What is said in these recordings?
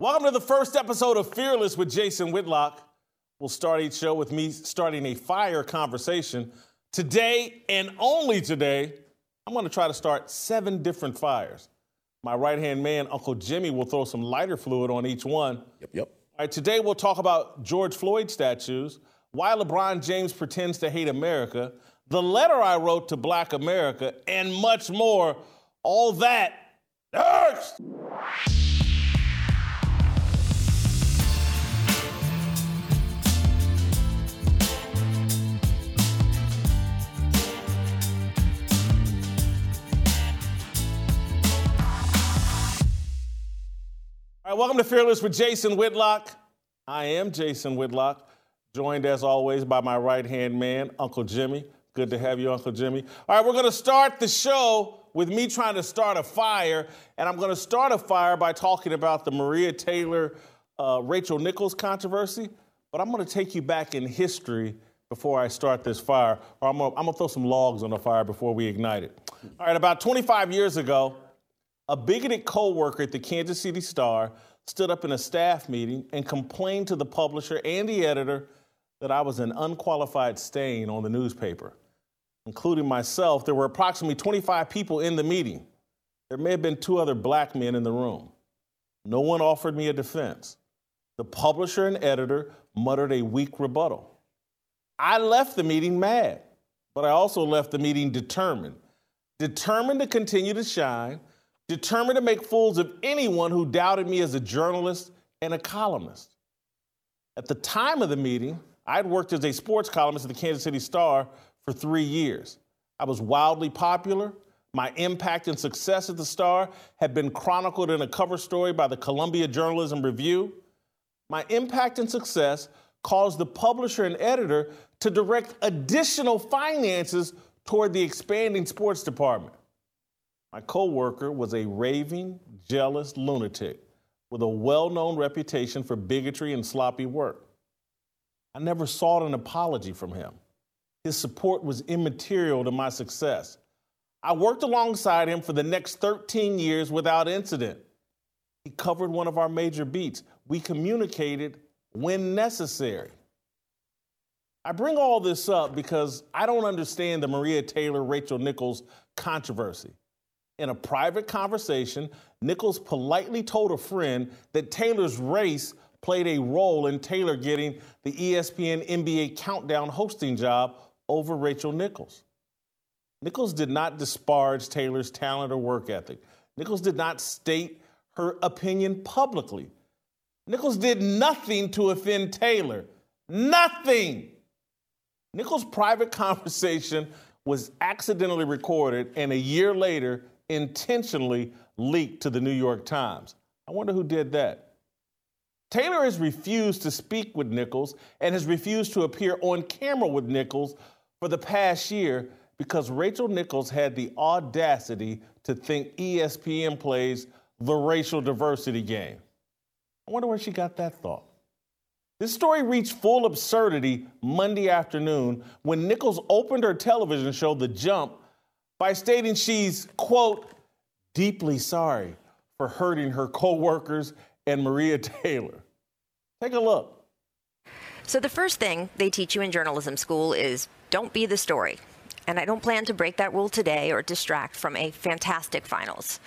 Welcome to the first episode of Fearless with Jason Whitlock. We'll start each show with me starting a fire conversation. Today, and only today, I'm going to try to start seven different fires. My right hand man, Uncle Jimmy, will throw some lighter fluid on each one. Yep, yep. All right, today we'll talk about George Floyd statues, why LeBron James pretends to hate America, the letter I wrote to Black America, and much more. All that next. Welcome to Fearless with Jason Whitlock. I am Jason Whitlock, joined as always by my right hand man, Uncle Jimmy. Good to have you, Uncle Jimmy. All right, we're going to start the show with me trying to start a fire, and I'm going to start a fire by talking about the Maria Taylor, uh, Rachel Nichols controversy. But I'm going to take you back in history before I start this fire, or I'm going to throw some logs on the fire before we ignite it. All right, about 25 years ago, a bigoted coworker at the Kansas City Star stood up in a staff meeting and complained to the publisher and the editor that I was an unqualified stain on the newspaper. Including myself, there were approximately 25 people in the meeting. There may have been two other black men in the room. No one offered me a defense. The publisher and editor muttered a weak rebuttal. I left the meeting mad, but I also left the meeting determined. Determined to continue to shine determined to make fools of anyone who doubted me as a journalist and a columnist. At the time of the meeting, I'd worked as a sports columnist at the Kansas City Star for three years. I was wildly popular. My impact and success at the Star had been chronicled in a cover story by the Columbia Journalism Review. My impact and success caused the publisher and editor to direct additional finances toward the expanding sports department. My coworker was a raving, jealous lunatic with a well-known reputation for bigotry and sloppy work. I never sought an apology from him. His support was immaterial to my success. I worked alongside him for the next 13 years without incident. He covered one of our major beats. We communicated when necessary. I bring all this up because I don't understand the Maria Taylor Rachel Nichols controversy. In a private conversation, Nichols politely told a friend that Taylor's race played a role in Taylor getting the ESPN NBA Countdown hosting job over Rachel Nichols. Nichols did not disparage Taylor's talent or work ethic. Nichols did not state her opinion publicly. Nichols did nothing to offend Taylor. Nothing. Nichols' private conversation was accidentally recorded, and a year later, intentionally leaked to the New York Times. I wonder who did that. Taylor has refused to speak with Nichols and has refused to appear on camera with Nichols for the past year because Rachel Nichols had the audacity to think ESPN plays the racial diversity game. I wonder where she got that thought. This story reached full absurdity Monday afternoon when Nichols opened her television show, The Jump, by stating she's, quote, deeply sorry for hurting her coworkers and Maria Taylor. Take a look. So, the first thing they teach you in journalism school is don't be the story. And I don't plan to break that rule today or distract from a fantastic finals.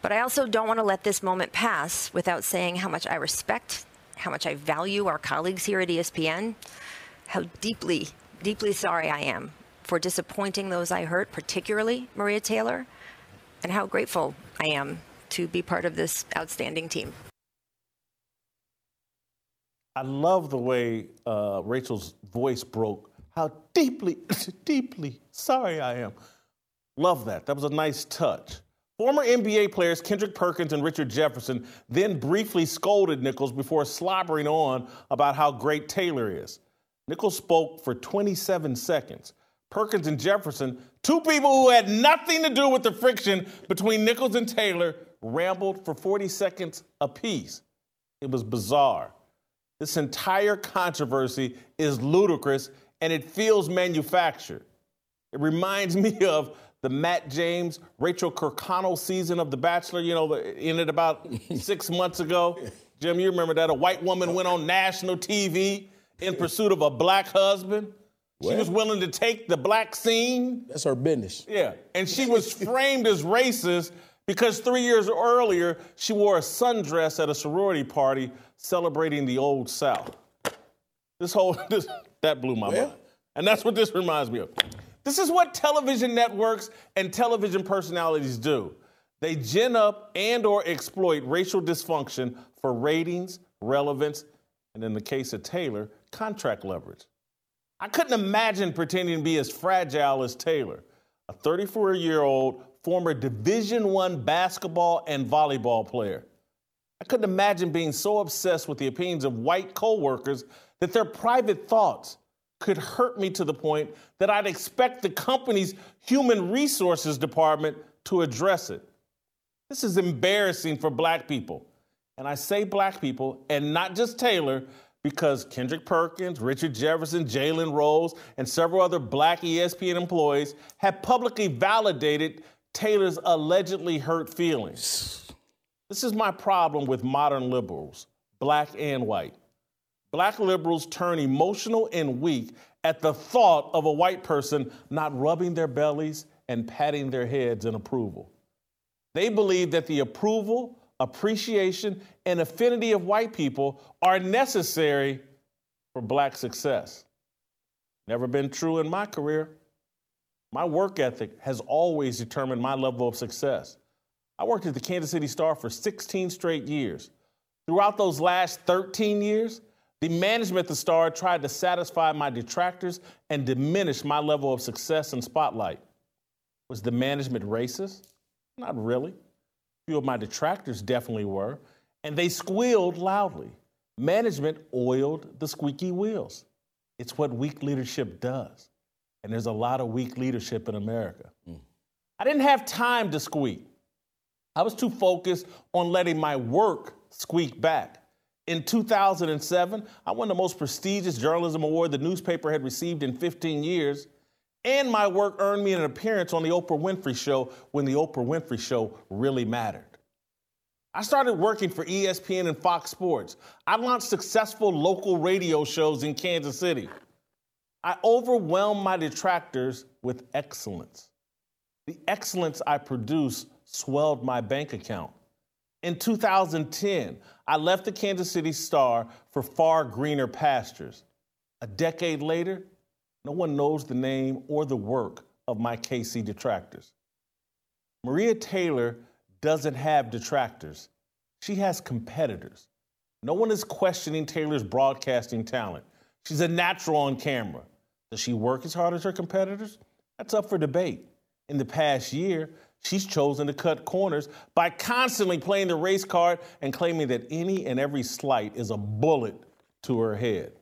But I also don't want to let this moment pass without saying how much I respect, how much I value our colleagues here at ESPN, how deeply, deeply sorry I am for disappointing those I hurt, particularly Maria Taylor, and how grateful I am to be part of this outstanding team. I love the way uh, Rachel's voice broke. How deeply, deeply sorry I am. Love that. That was a nice touch. Former NBA players Kendrick Perkins and Richard Jefferson then briefly scolded Nichols before slobbering on about how great Taylor is. Nichols spoke for 27 seconds. Perkins and Jefferson, two people who had nothing to do with the friction between Nichols and Taylor, rambled for 40 seconds apiece. It was bizarre. This entire controversy is ludicrous and it feels manufactured. It reminds me of the Matt James, Rachel Kirkconnell season of The Bachelor, you know, ended about six months ago. Jim, you remember that? A white woman went on national TV in pursuit of a black husband. She was willing to take the black scene. That's her business. Yeah. And she was framed as racist because three years earlier, she wore a sundress at a sorority party celebrating the Old South. This whole, this, that blew my well, mind. And that's what this reminds me of. This is what television networks and television personalities do. They gin up and or exploit racial dysfunction for ratings, relevance, and in the case of Taylor, contract leverage. I couldn't imagine pretending to be as fragile as Taylor, a 34-year-old former Division 1 basketball and volleyball player. I couldn't imagine being so obsessed with the opinions of white coworkers that their private thoughts could hurt me to the point that I'd expect the company's human resources department to address it. This is embarrassing for black people. And I say black people and not just Taylor because Kendrick Perkins, Richard Jefferson, Jalen Rose, and several other black ESPN employees have publicly validated Taylor's allegedly hurt feelings. This is my problem with modern liberals, black and white black liberals turn emotional and weak at the thought of a white person not rubbing their bellies and patting their heads in approval. They believe that the approval, appreciation, and affinity of white people are necessary for black success. Never been true in my career. My work ethic has always determined my level of success. I worked at the Kansas City Star for 16 straight years. Throughout those last 13 years, the management of the Star tried to satisfy my detractors and diminish my level of success and spotlight. Was the management racist? Not really. Few of my detractors definitely were, and they squealed loudly. Management oiled the squeaky wheels. It's what weak leadership does. And there's a lot of weak leadership in America. Mm. I didn't have time to squeak. I was too focused on letting my work squeak back. In 2007, I won the most prestigious journalism award the newspaper had received in 15 years, and my work earned me an appearance on The Oprah Winfrey Show when The Oprah Winfrey Show really mattered. I started working for ESPN and Fox Sports. I launched successful local radio shows in Kansas City. I overwhelmed my detractors with excellence. The excellence I produced swelled my bank account. In 2010, I left the Kansas City Star for far greener pastures. A decade later, no one knows the name or the work of my KC detractors. Maria Taylor doesn't have detractors, she has competitors. No one is questioning Taylor's broadcasting talent. She's a natural on camera. Does she work as hard as her competitors? That's up for debate. In the past year, She's chosen to cut corners by constantly playing the race card and claiming that any and every slight is a bullet to her head.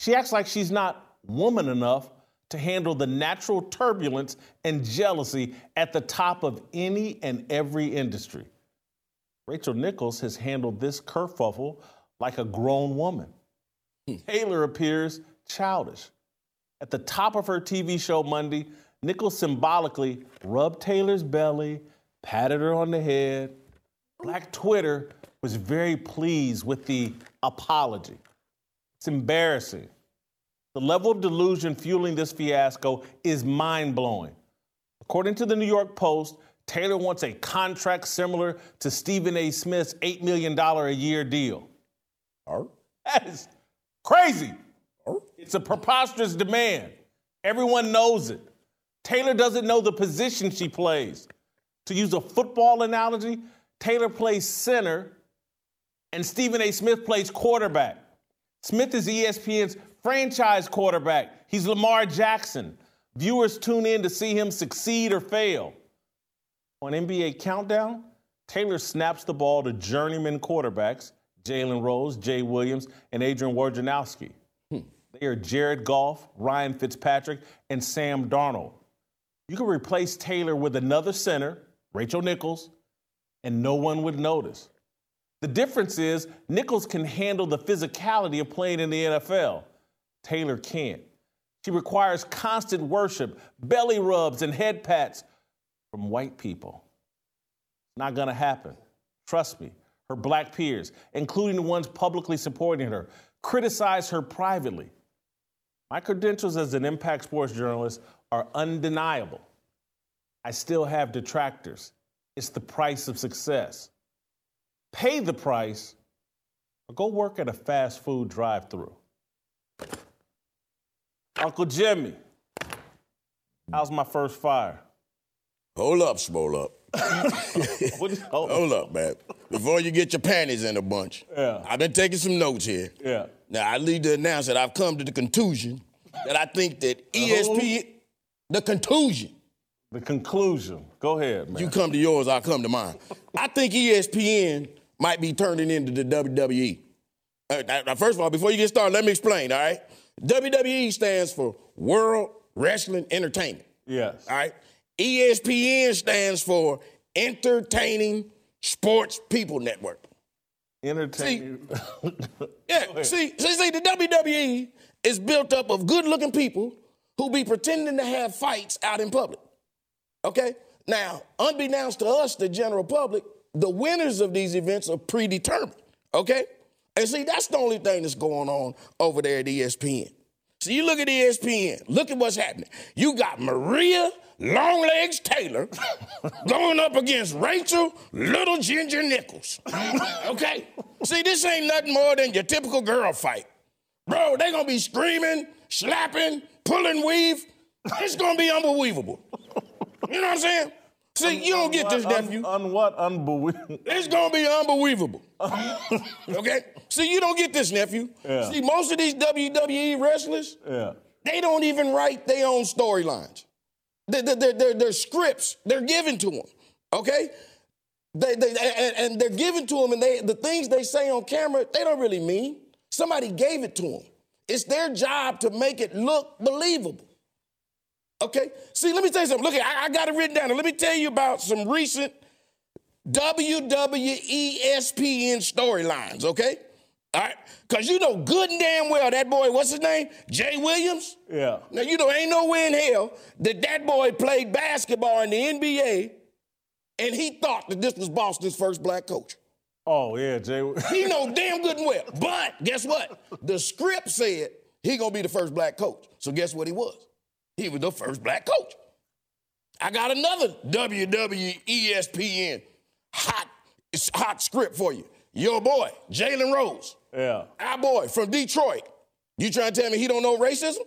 She acts like she's not woman enough to handle the natural turbulence and jealousy at the top of any and every industry. Rachel Nichols has handled this kerfuffle like a grown woman. Hmm. Taylor appears childish. At the top of her TV show Monday, Nichols symbolically rubbed Taylor's belly, patted her on the head. Black Twitter was very pleased with the apology. It's embarrassing. The level of delusion fueling this fiasco is mind blowing. According to the New York Post, Taylor wants a contract similar to Stephen A. Smith's $8 million a year deal. That is crazy. It's a preposterous demand. Everyone knows it. Taylor doesn't know the position she plays. To use a football analogy, Taylor plays center and Stephen A. Smith plays quarterback. Smith is ESPN's franchise quarterback. He's Lamar Jackson. Viewers tune in to see him succeed or fail. On NBA Countdown, Taylor snaps the ball to journeyman quarterbacks Jalen Rose, Jay Williams, and Adrian Wojnarowski. Hmm. They are Jared Goff, Ryan Fitzpatrick, and Sam Darnold. You can replace Taylor with another center, Rachel Nichols, and no one would notice. The difference is Nichols can handle the physicality of playing in the NFL. Taylor can't. She requires constant worship, belly rubs, and head pats from white people. Not gonna happen. Trust me. Her black peers, including the ones publicly supporting her, criticize her privately. My credentials as an Impact Sports journalist are undeniable. I still have detractors. It's the price of success. Pay the price or go work at a fast food drive through. Uncle Jimmy, how's my first fire? Hold up, Swole up. hold, hold up, man. Before you get your panties in a bunch. Yeah. I've been taking some notes here. Yeah. Now I need to announce that I've come to the conclusion that I think that ESPN, the conclusion. The conclusion. Go ahead, man. You come to yours, I'll come to mine. I think ESPN might be turning into the WWE. Uh, first of all, before you get started, let me explain, all right? WWE stands for World Wrestling Entertainment. Yes. All right? ESPN stands for Entertaining Sports People Network. Entertaining. See, yeah, see, see, see, the WWE is built up of good-looking people who be pretending to have fights out in public. Okay? Now, unbeknownst to us, the general public, the winners of these events are predetermined. Okay? And see, that's the only thing that's going on over there at ESPN. So you look at ESPN, look at what's happening. You got Maria Longlegs Taylor going up against Rachel Little Ginger Nichols. okay? See, this ain't nothing more than your typical girl fight. Bro, they gonna be screaming, slapping, pulling weave. It's gonna be unbelievable. You know what I'm saying? See, you don't get this, nephew. On what unbelievable? It's gonna be unbelievable. okay? See, you don't get this, nephew. Yeah. See, most of these WWE wrestlers, yeah. they don't even write their own storylines. Their, their, their, their, scripts, they're given to them. Okay? They, they, and, and they're given to them, and they, the things they say on camera, they don't really mean. Somebody gave it to them. It's their job to make it look believable. Okay? See, let me tell you something. Look, I, I got it written down. And let me tell you about some recent WWE ESPN storylines, okay? All right? Because you know good and damn well that boy, what's his name? Jay Williams? Yeah. Now, you know, ain't no way in hell that that boy played basketball in the NBA and he thought that this was Boston's first black coach. Oh, yeah, Jay. he know damn good and well. But guess what? The script said he gonna be the first black coach. So guess what he was? He was the first black coach. I got another WWE ESPN hot, hot script for you. Your boy, Jalen Rose. Yeah. Our boy from Detroit. You trying to tell me he don't know racism?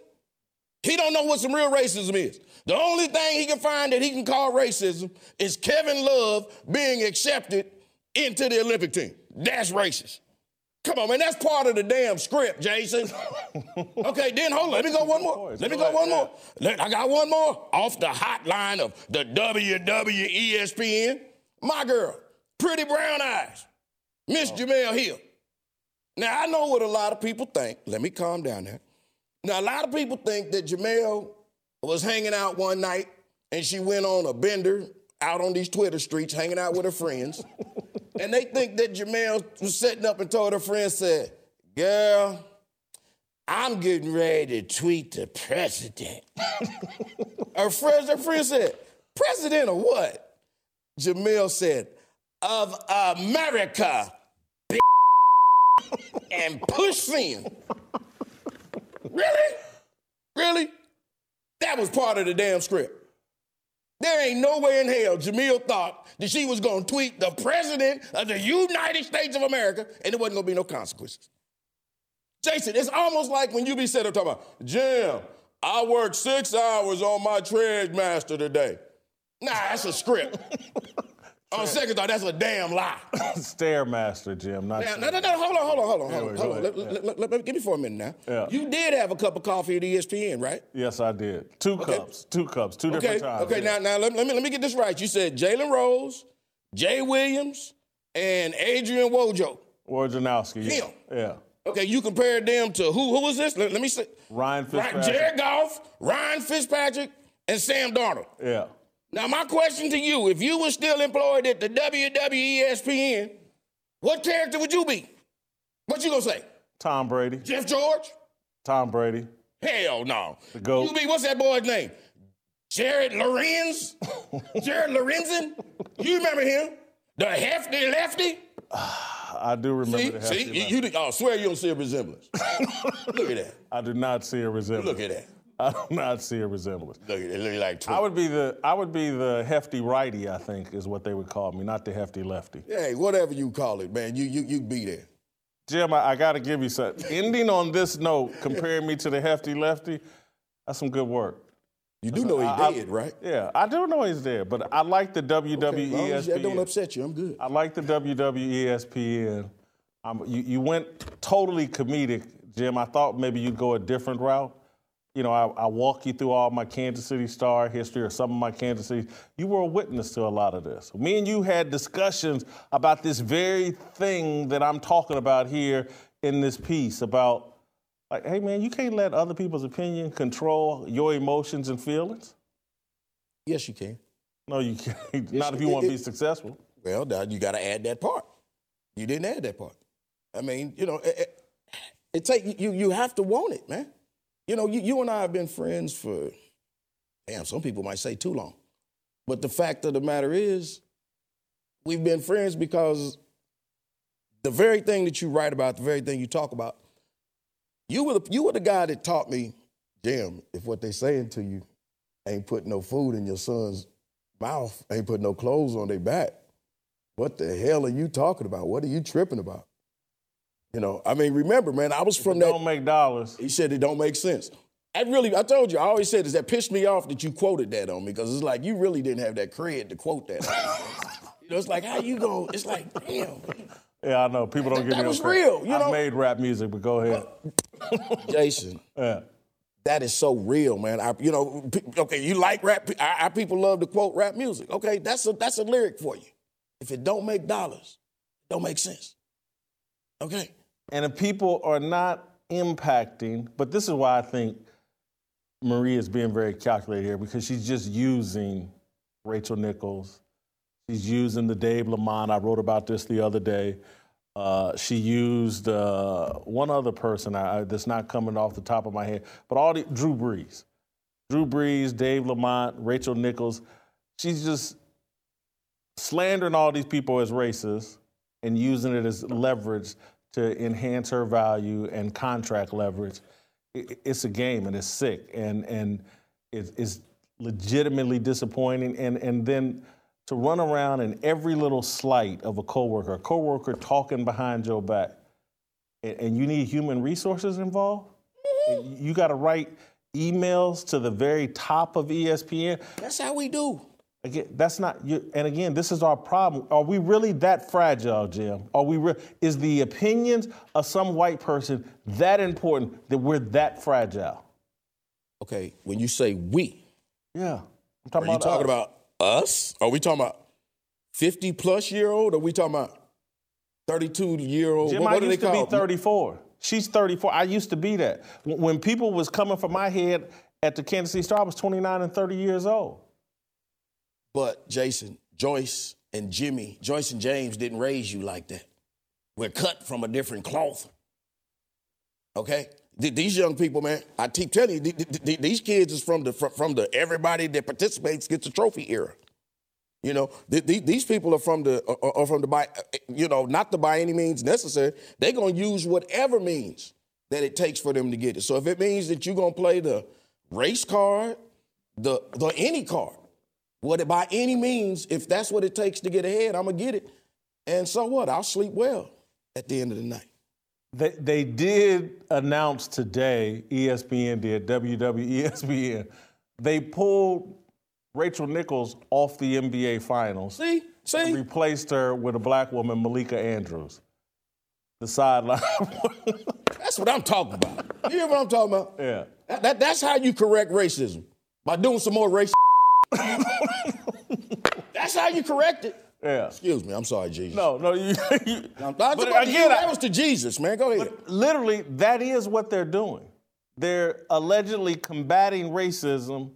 He don't know what some real racism is. The only thing he can find that he can call racism is Kevin Love being accepted into the Olympic team. That's racist. Come on, man. That's part of the damn script, Jason. okay, then hold on. Let me go one more. Let me go one more. I got one more off the hotline of the WWESPN. My girl, pretty brown eyes, Miss oh. Jemele Hill. Now, I know what a lot of people think. Let me calm down there. Now, a lot of people think that Jemele was hanging out one night and she went on a bender out on these Twitter streets hanging out with her friends. and they think that Jemele was sitting up and told her friend, said, girl, I'm getting ready to tweet the president. her, friend, her friend said, president of what? Jemele said, of America, and push in. really? Really? That was part of the damn script. There ain't no way in hell Jemele thought that she was going to tweet the president of the United States of America and there wasn't going to be no consequences. Jason, it's almost like when you be sitting up talking about, Jim, I worked six hours on my Trademaster today. Nah, that's a script. On second thought, that's a damn lie. Stairmaster, Jim. Not Now, no, no, no, hold on, hold on, hold on, hold on. Hold on. Let, let, let, let, let- give me for a minute now. Yeah. You did have a cup of coffee at ESPN, right? Yes, I did. Two cups. Two cups. Two Okay. different times. Okay. yeah. Now, now let, let me let me get this right. You said Jalen Rose, Jay Williams, and Adrian Wojo. Wojnarowski. Yeah. Him. Yeah. Okay, you compared them to who? Who was this? Let, let me see. Ryan Fitzpatrick. Jared Goff, Ryan Fitzpatrick, and Sam Darnold. Yeah. Now, my question to you: If you were still employed at the WWESPN, what character would you be? What you gonna say? Tom Brady. Jeff George? Tom Brady. Hell no. The GOAT. You be what's that boy's name? Jared Lorenz? Jared Lorenzen? You remember him? The hefty lefty? I do remember See, the see, hefty you, you, I oh, swear you don't see a resemblance. Look at that. I do not see a resemblance. Look at that. I do not see a resemblance. Look that. Look like I would be the I would be the hefty righty, I think, is what they would call me, not the hefty lefty. Hey, whatever you call it, man, you you you be there. Jim, I, I got to give you something. Ending on this note, comparing me to the hefty lefty, that's some good work. You do know he I- I- right? Yeah, I do know he's there, but I like the WWE Okay, as as that don't upset you, I'm good. I like the WWE ESPN. Um, you, you went totally comedic, Jim. I thought maybe you'd go a different route. You know, I, I walk you through all my Kansas City Star history or some of my Kansas City. You were a witness to a lot of this. Me and you had discussions about this very thing that I'm talking about here in this piece about, like, hey man, you can't let other people's opinion control your emotions and feelings. Yes, you can. No, you can't. Not if you it- want to be successful. Well, now you got to add that part. You didn't add that part. I mean, you know, it, it, it take you. You have to want it, man. You know, you, you and I have been friends for, damn, some people might say too long, but the fact of the matter is, we've been friends because the very thing that you write about, the very thing you talk about, you were the, you were the guy that taught me, Jim, if what they saying to you ain't putting no food in your son's mouth, ain't putting no clothes on their back. What the hell are you talking about? What are you tripping about? You know, I mean, remember, man, I was from that. Don't make dollars. He said it don't make sense. I really, I told you, I always said this. That pissed me off that you quoted that on me because it's like you really didn't have that cred to quote that. you know, it's like how you go. It's like damn, Yeah, I know. People don't give That me was real, you know? made rap music, but go ahead. Jason. Yeah. That is so real, man. I, you know, okay, you like rap. Our, our people love to quote rap music. Okay, that's a that's a lyric for you. If it don't make dollars, don't make sense. Okay. And if people are not impacting, but this is why I think Maria is being very calculated here because she's just using Rachel Nichols. She's using the Dave Lamont. I wrote about this the other day. Uh, she used uh, one other person I, that's not coming off the top of my head, but all the Drew Brees, Drew Brees, Dave Lamont, Rachel Nichols. She's just slandering all these people as racist and using it as leverage to enhance her value and contract leverage. It's a game and it's sick and and it's, legitimately disappointing. And and then to run around and every little slight of a coworker, a coworker talking behind your back, and, you need human resources involved. And You got to write emails to the very top of ESPN. That's how we do. Again, that's not you. And again, this is our problem. Are we really that fragile, Jim? Are we? Re- is the opinions of some white person that important that we're that fragile? Okay, when you say we, Yeah, I'm talking are talking you about talking us. about us? Are we talking about 50 plus year old? Or are we talking about 32 year old? Jim, what, I what they used to call be 34. She's 34. I used to be that. When when people was coming for my head at the Kansas City Star, I was 29 and 30 years old. But Jason, Joyce, and Jimmy, Joyce and James didn't raise you like that. We're cut from a different cloth. Okay? These young people, man, I keep telling you, th- th- th- these kids is from the from the everybody that participates gets a trophy era. You know, th- th- these people are from the are are from the by, uh, you know, not the by any means necessary. They're gonna use whatever means that it takes for them to get it. So if it means that you're gonna play the race card, the the any card, what by any means, if that's what it takes to get ahead, I'm gonna get it. And so what? I'll sleep well at the end of the night. They, they did announce today, ESPN did, WWESPN, they pulled Rachel Nichols off the NBA Finals. See, See? replaced her with a black woman, Malika Andrews. The sideline. That's what I'm talking about. You hear what I'm talking about? yeah. That, that- that's how you correct racism by doing some more racist. that's how you correct it. Yeah. Excuse me. I'm sorry, Jesus. No, no, you, you I'm, but but again, that was to Jesus, man. Go ahead. literally, that is what they're doing. They're allegedly combating racism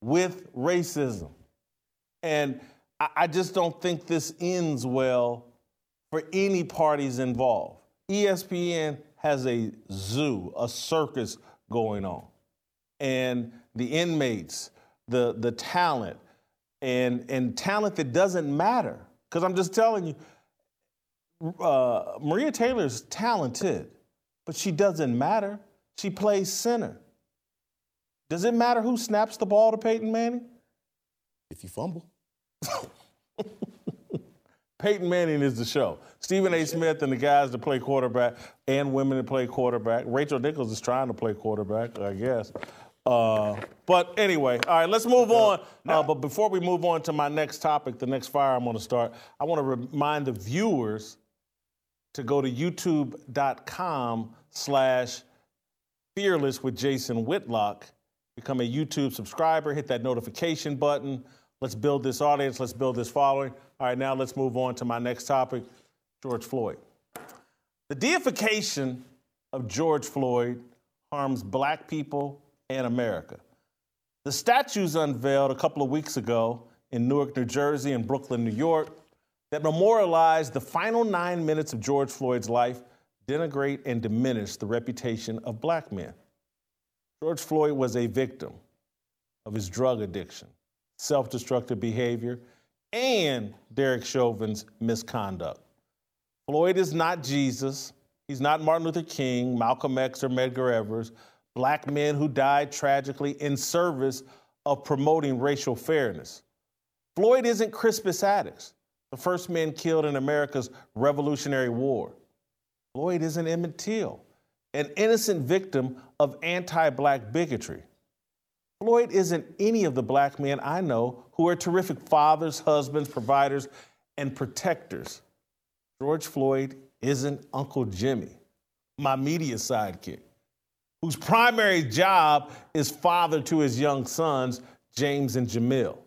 with racism. And I, I just don't think this ends well for any parties involved. ESPN has a zoo, a circus going on. And the inmates, the, the talent, and, and talent that doesn't matter. Because I'm just telling you, uh, Maria Taylor's talented, but she doesn't matter. She plays center. Does it matter who snaps the ball to Peyton Manning? If you fumble. Peyton Manning is the show. Stephen A. Smith and the guys that play quarterback and women that play quarterback. Rachel Nichols is trying to play quarterback, I guess. Uh, but anyway, all right, let's move on. Uh, but before we move on to my next topic, the next fire I'm going to start, I want to remind the viewers to go to youtube.com slash fearless with Jason Whitlock. Become a YouTube subscriber, hit that notification button. Let's build this audience, let's build this following. All right, now let's move on to my next topic George Floyd. The deification of George Floyd harms black people and America. The statues unveiled a couple of weeks ago in Newark, New Jersey, and Brooklyn, New York, that memorialize the final nine minutes of George Floyd's life denigrate and diminish the reputation of black men. George Floyd was a victim of his drug addiction, self destructive behavior, and Derek Chauvin's misconduct. Floyd is not Jesus. He's not Martin Luther King, Malcolm X, or Medgar Evers, black men who died tragically in service of promoting racial fairness. Floyd isn't Crispus Attucks, the first man killed in America's Revolutionary War. Floyd isn't Emmett Till, an innocent victim of anti black bigotry. Floyd isn't any of the black men I know who are terrific fathers, husbands, providers, and protectors. George Floyd isn't Uncle Jimmy, my media sidekick, whose primary job is father to his young sons, James and Jamil.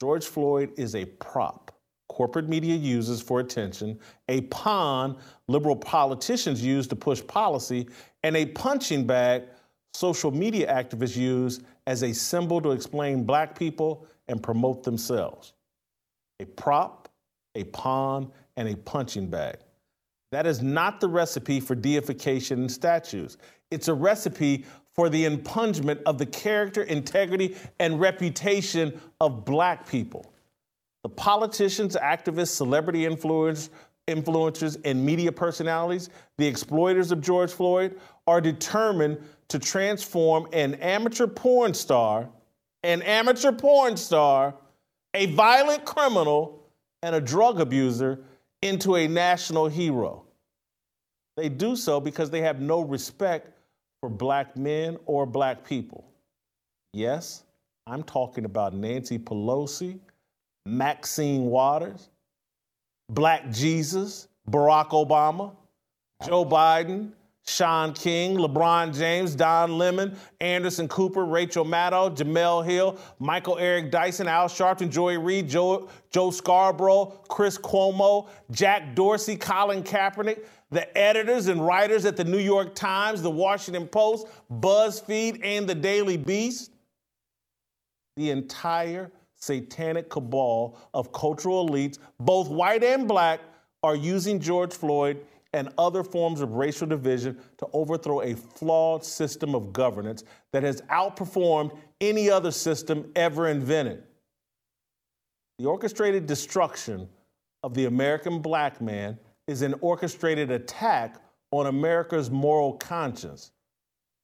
George Floyd is a prop corporate media uses for attention, a pawn liberal politicians use to push policy, and a punching bag social media activists use as a symbol to explain black people and promote themselves. A prop, a pawn, and a punching bag. That is not the recipe for deification and statues. It's a recipe for the impungement of the character, integrity, and reputation of black people. The politicians, activists, celebrity influencers, influencers, and media personalities, the exploiters of George Floyd, are determined to transform an amateur porn star, an amateur porn star, a violent criminal, and a drug abuser into a national hero. They do so because they have no respect for black men or black people. Yes, I'm talking about Nancy Pelosi, Maxine Waters, Black Jesus, Barack Obama, Joe Biden, Shaun King, LeBron James, Don Lemon, Anderson Cooper, Rachel Maddow, Jemele Hill, Michael Eric Dyson, Al Sharpton, Joy Reid, Joe, Joe Scarborough, Chris Cuomo, Jack Dorsey, Colin Kaepernick, the editors and writers at the New York Times, the Washington Post, BuzzFeed, and the Daily Beast. The entire satanic cabal of cultural elites, both white and black, are using George Floyd and other forms of racial division to overthrow a flawed system of governance that has outperformed any other system ever invented. The orchestrated destruction of the American black man is an orchestrated attack on America's moral conscience.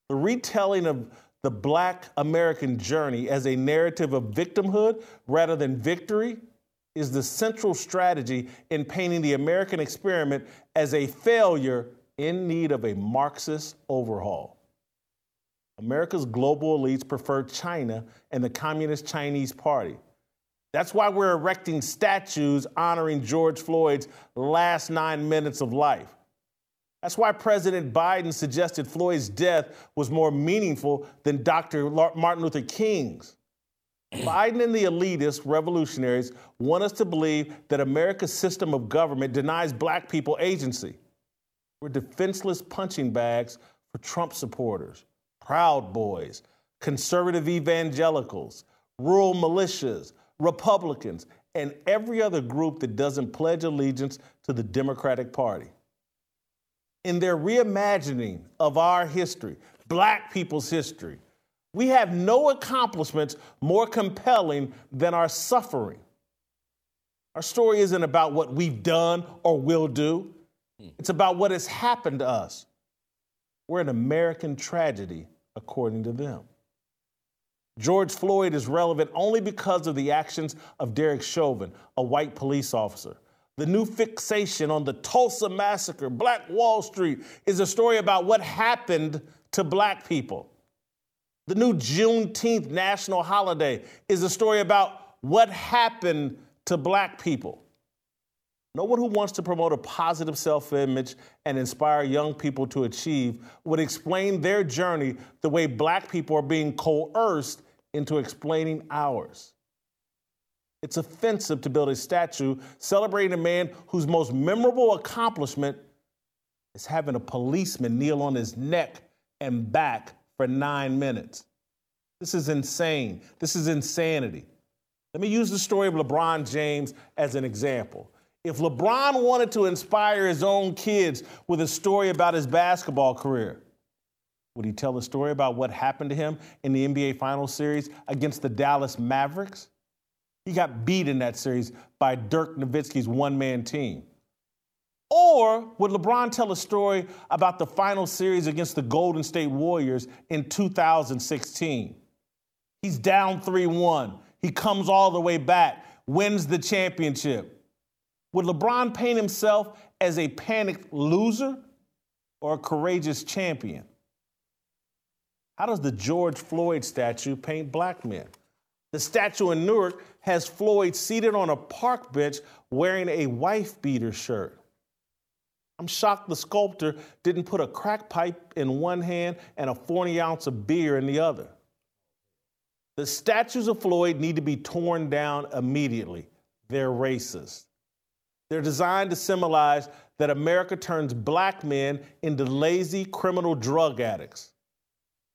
The retelling of the black American journey as a narrative of victimhood rather than victory is the central strategy in painting the American experiment as a failure in need of a Marxist overhaul. America's global elites prefer China and the Communist Chinese Party. That's why we're erecting statues honoring George Floyd's last nine minutes of life. That's why President Biden suggested Floyd's death was more meaningful than Dr. Martin Luther King's. Biden and the elitist revolutionaries want us to believe that America's system of government denies black people agency. We're defenseless punching bags for Trump supporters, Proud Boys, conservative evangelicals, rural militias, Republicans, and every other group that doesn't pledge allegiance to the Democratic Party. In their reimagining of our history, black people's history, we have no accomplishments more compelling than our suffering. Our story isn't about what we've done or will do, it's about what has happened to us. We're an American tragedy, according to them. George Floyd is relevant only because of the actions of Derek Chauvin, a white police officer. The new fixation on the Tulsa massacre, Black Wall Street, is a story about what happened to black people. The new Juneteenth national holiday is a story about what happened to black people. No one who wants to promote a positive self image and inspire young people to achieve would explain their journey the way black people are being coerced into explaining ours. It's offensive to build a statue celebrating a man whose most memorable accomplishment is having a policeman kneel on his neck and back for nine minutes. This is insane. This is insanity. Let me use the story of LeBron James as an example. If LeBron wanted to inspire his own kids with a story about his basketball career, would he tell a story about what happened to him in the NBA Finals series against the Dallas Mavericks? He got beat in that series by Dirk Nowitzki's one man team. Or would LeBron tell a story about the final series against the Golden State Warriors in 2016? He's down 3 1. He comes all the way back, wins the championship. Would LeBron paint himself as a panicked loser or a courageous champion? How does the George Floyd statue paint black men? The statue in Newark has Floyd seated on a park bench wearing a wife beater shirt. I'm shocked the sculptor didn't put a crack pipe in one hand and a 40 ounce of beer in the other. The statues of Floyd need to be torn down immediately. They're racist. They're designed to symbolize that America turns black men into lazy criminal drug addicts.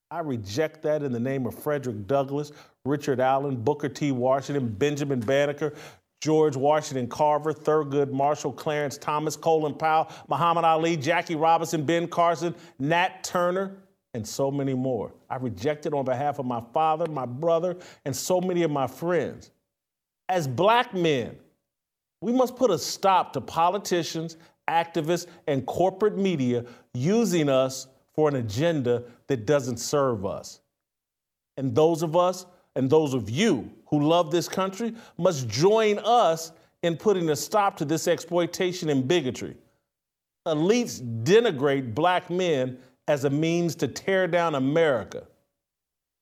I reject that in the name of Frederick Douglass, Richard Allen, Booker T. Washington, Benjamin Banneker, George Washington Carver, Thurgood Marshall, Clarence Thomas, Colin Powell, Muhammad Ali, Jackie Robinson, Ben Carson, Nat Turner, and so many more. I reject it on behalf of my father, my brother, and so many of my friends. As black men, we must put a stop to politicians, activists, and corporate media using us for an agenda that doesn't serve us. And those of us and those of you who love this country must join us in putting a stop to this exploitation and bigotry. Elites denigrate black men as a means to tear down America.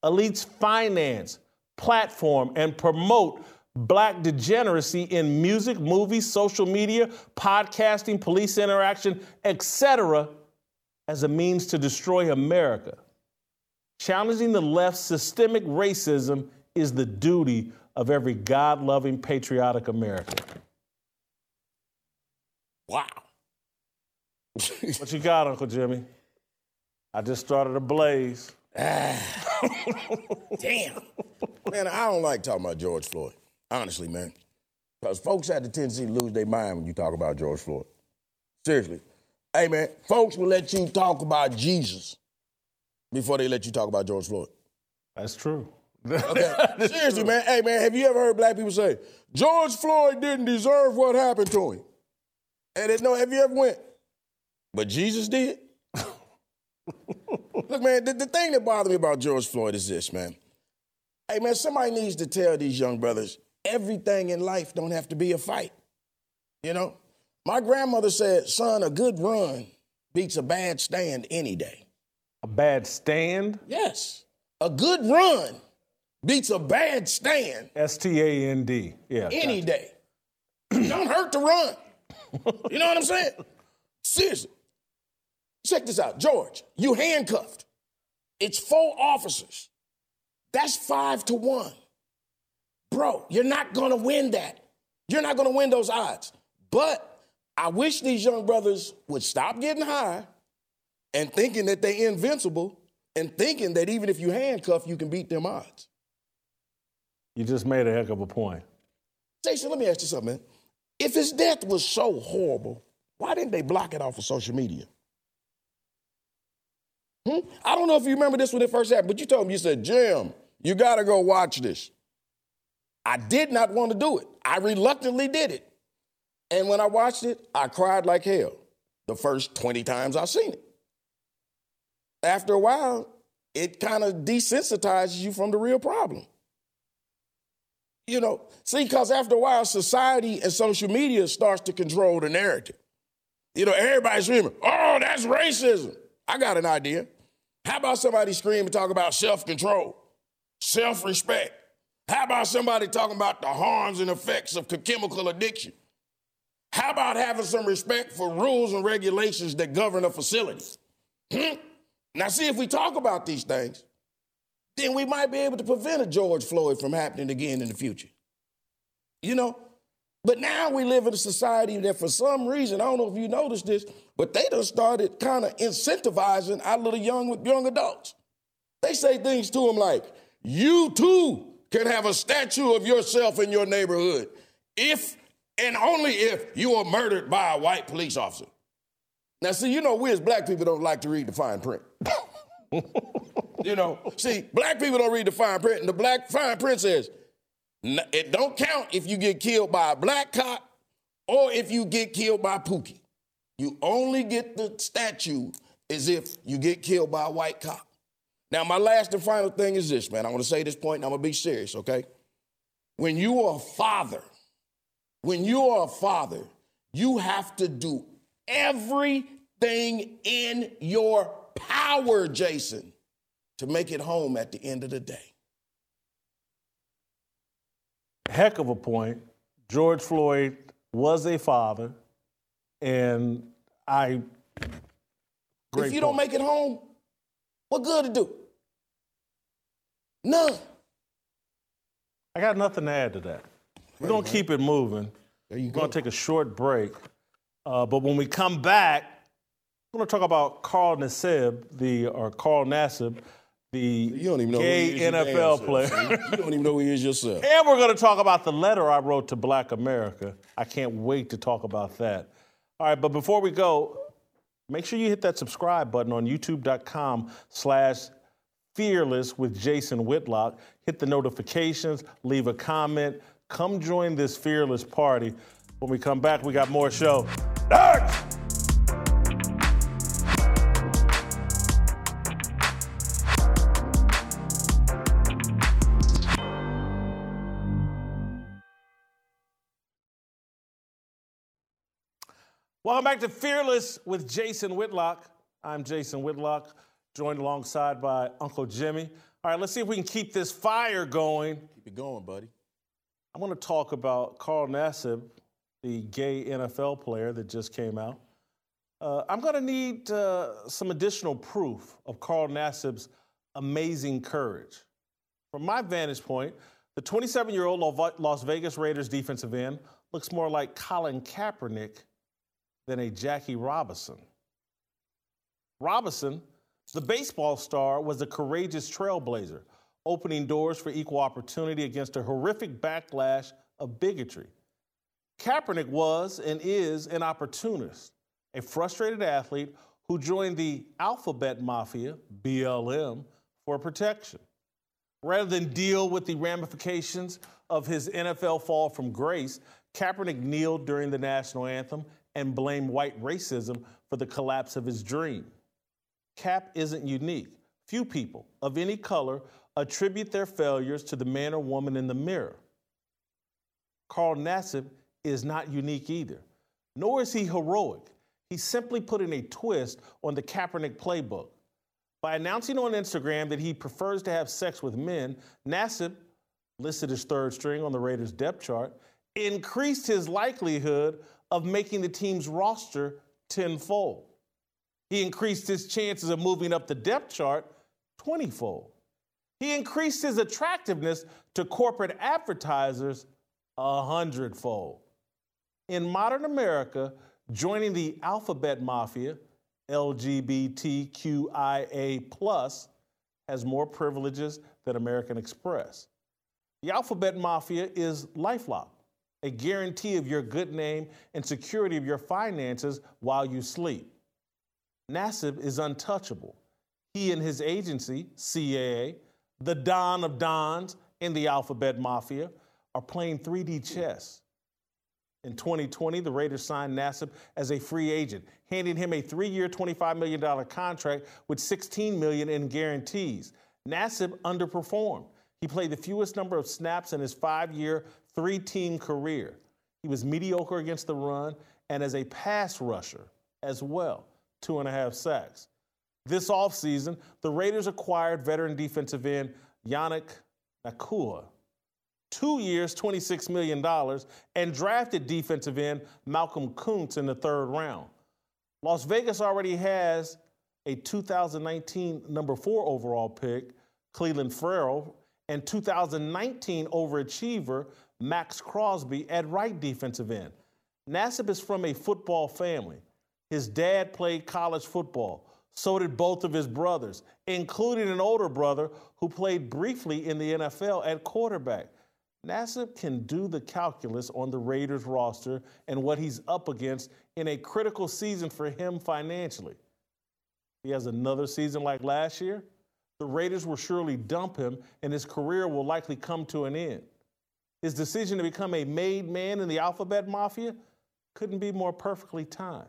Elites finance, platform, and promote black degeneracy in music, movies, social media, podcasting, police interaction, etc., as a means to destroy America. Challenging the left's systemic racism is the duty of every God loving, patriotic American. Wow. what you got, Uncle Jimmy? I just started a blaze. Ah. Damn. Man, I don't like talking about George Floyd. Honestly, man. Because folks have the tendency to lose their mind when you talk about George Floyd. Seriously. Hey, man, folks will let you talk about Jesus before they let you talk about George Floyd. That's true. Okay. Seriously, true. man. Hey, man, have you ever heard black people say, George Floyd didn't deserve what happened to him? And it, no, have you ever went, but Jesus did? Look, man, the, the thing that bothers me about George Floyd is this, man. Hey, man, somebody needs to tell these young brothers everything in life don't have to be a fight. You know? My grandmother said, son, a good run beats a bad stand any day. A bad stand? Yes. A good run beats a bad stand S T A N D. Yeah. any gotcha. day. Don't hurt the run. You know what I'm saying? Seriously. Check this out. George, you handcuffed. It's four officers. That's five to one. Bro, you're not going to win that. You're not going to win those odds. But I wish these young brothers would stop getting high and thinking that they're invincible and thinking that even if you handcuff, you can beat them odds. You just made a heck of a point. Jason, let me ask you something, man. If his death was so horrible, why didn't they block it off of social media? Hmm? I don't know if you remember this when it first happened, but you told me, you said, Jim, you got to go watch this. I did not want to do it. I reluctantly did it. And when I watched it, I cried like hell the first 20 times I've seen it. After a while, it kind of desensitizes you from the real problem. You know, see, because after a while, society and social media starts to control the narrative. You know, everybody's screaming, oh, that's racism. I got an idea. How about somebody scream and talk about self-control, self-respect? How about somebody talking about the harms and effects of chemical addiction? How about having some respect for rules and regulations that govern a facility? Hmm? Now, see, if we talk about these things, then we might be able to prevent a George Floyd from happening again in the future. You know? But now we live in a society that for some reason, I don't know if you noticed this, but they done started kind of incentivizing our little young, young adults. They say things to them like, you too can have a statue of yourself in your neighborhood if and only if you are murdered by a white police officer. Now, see, you know, we as black people don't like to read the fine print. you know, see, black people don't read the fine print, and the black fine print says it don't count if you get killed by a black cop or if you get killed by Pookie. You only get the statue as if you get killed by a white cop. Now, my last and final thing is this, man. I want to say this point and I'm to be serious, okay? When you are a father, when you are a father, you have to do everything in your power, Jason, to make it home at the end of the day. Heck of a point. George Floyd was a father, and I. if you don't make it home, what good to do? None. I got nothing to add to that. We're going to keep it moving. There you We're go. going to take a short break. Uh, but when we come back, we're going to talk about Carl Nassib, the or Carl Nassib, the You don't even know gay who he is your damn NFL player. You don't even know who he is yourself. And we're going to talk about the letter I wrote to Black America. I can't wait to talk about that. All right, but before we go, make sure you hit that subscribe button on youtube.com slash fearless with Jason Whitlock. Hit the notifications, leave a comment. Come join this fearless party. When we come back, we got more show. Next! Welcome back to Fearless with Jason Whitlock. I'm Jason Whitlock, joined alongside by Uncle Jimmy. All right, let's see if we can keep this fire going. Keep it going, buddy. I want to talk about Carl Nassib, the gay NFL player that just came out. Uh, I'm going to need uh, some additional proof of Carl Nassib's amazing courage. From my vantage point, the 27 year old Las Vegas Raiders defensive end looks more like Colin Kaepernick than a Jackie Robinson. Robinson, the baseball star, was a courageous trailblazer, opening doors for equal opportunity against a horrific backlash of bigotry. Kaepernick was and is an opportunist, a frustrated athlete who joined the alphabet mafia, BLM, for protection. Rather than deal with the ramifications of his NFL fall from grace, Kaepernick kneeled during the national anthem and blamed white racism for the collapse of his dream. Cap isn't unique. Few people of any color attribute their failures to the man or woman in the mirror. Carl Nassib is not unique either, nor is he heroic. He's simply putting a twist on the Kaepernick playbook. By announcing on Instagram that he prefers to have sex with men, Nassib, listed as third string on the Raiders depth chart, increased his likelihood of making the team's roster tenfold. He increased his chances of moving up the depth chart 20 fold. He increased his attractiveness to corporate advertisers a hundredfold. In modern America, joining the alphabet mafia, LGBTQIA, has more privileges than American Express. The alphabet mafia is Lifelock, a guarantee of your good name and security of your finances while you sleep. Nassib is untouchable. He and his agency, CAA, the Don of Dons in the Alphabet Mafia, are playing 3D chess. In 2020, the Raiders signed Nassib as a free agent, handing him a three-year, $25 million contract with 16 million in guarantees. Nassib underperformed. He played the fewest number of snaps in his five-year, three-team career. He was mediocre against the run and as a pass rusher as well two and a half sacks. This offseason, the Raiders acquired veteran defensive end Yannick Ngakoue, two years, $26 million, and drafted defensive end Malcolm Koonce in the third round. Las Vegas already has a 2019 number four overall pick, Clelin Ferrell, and 2019 overachiever Maxx Crosby at right defensive end. Nassib is from a football family. His dad played college football. So did both of his brothers, including an older brother who played briefly in the NFL at quarterback. Nassib can do the calculus on the Raiders roster and what he's up against in a critical season for him financially. He has another season like last year. The Raiders will surely dump him, and his career will likely come to an end. His decision to become a made man in the alphabet mafia couldn't be more perfectly timed.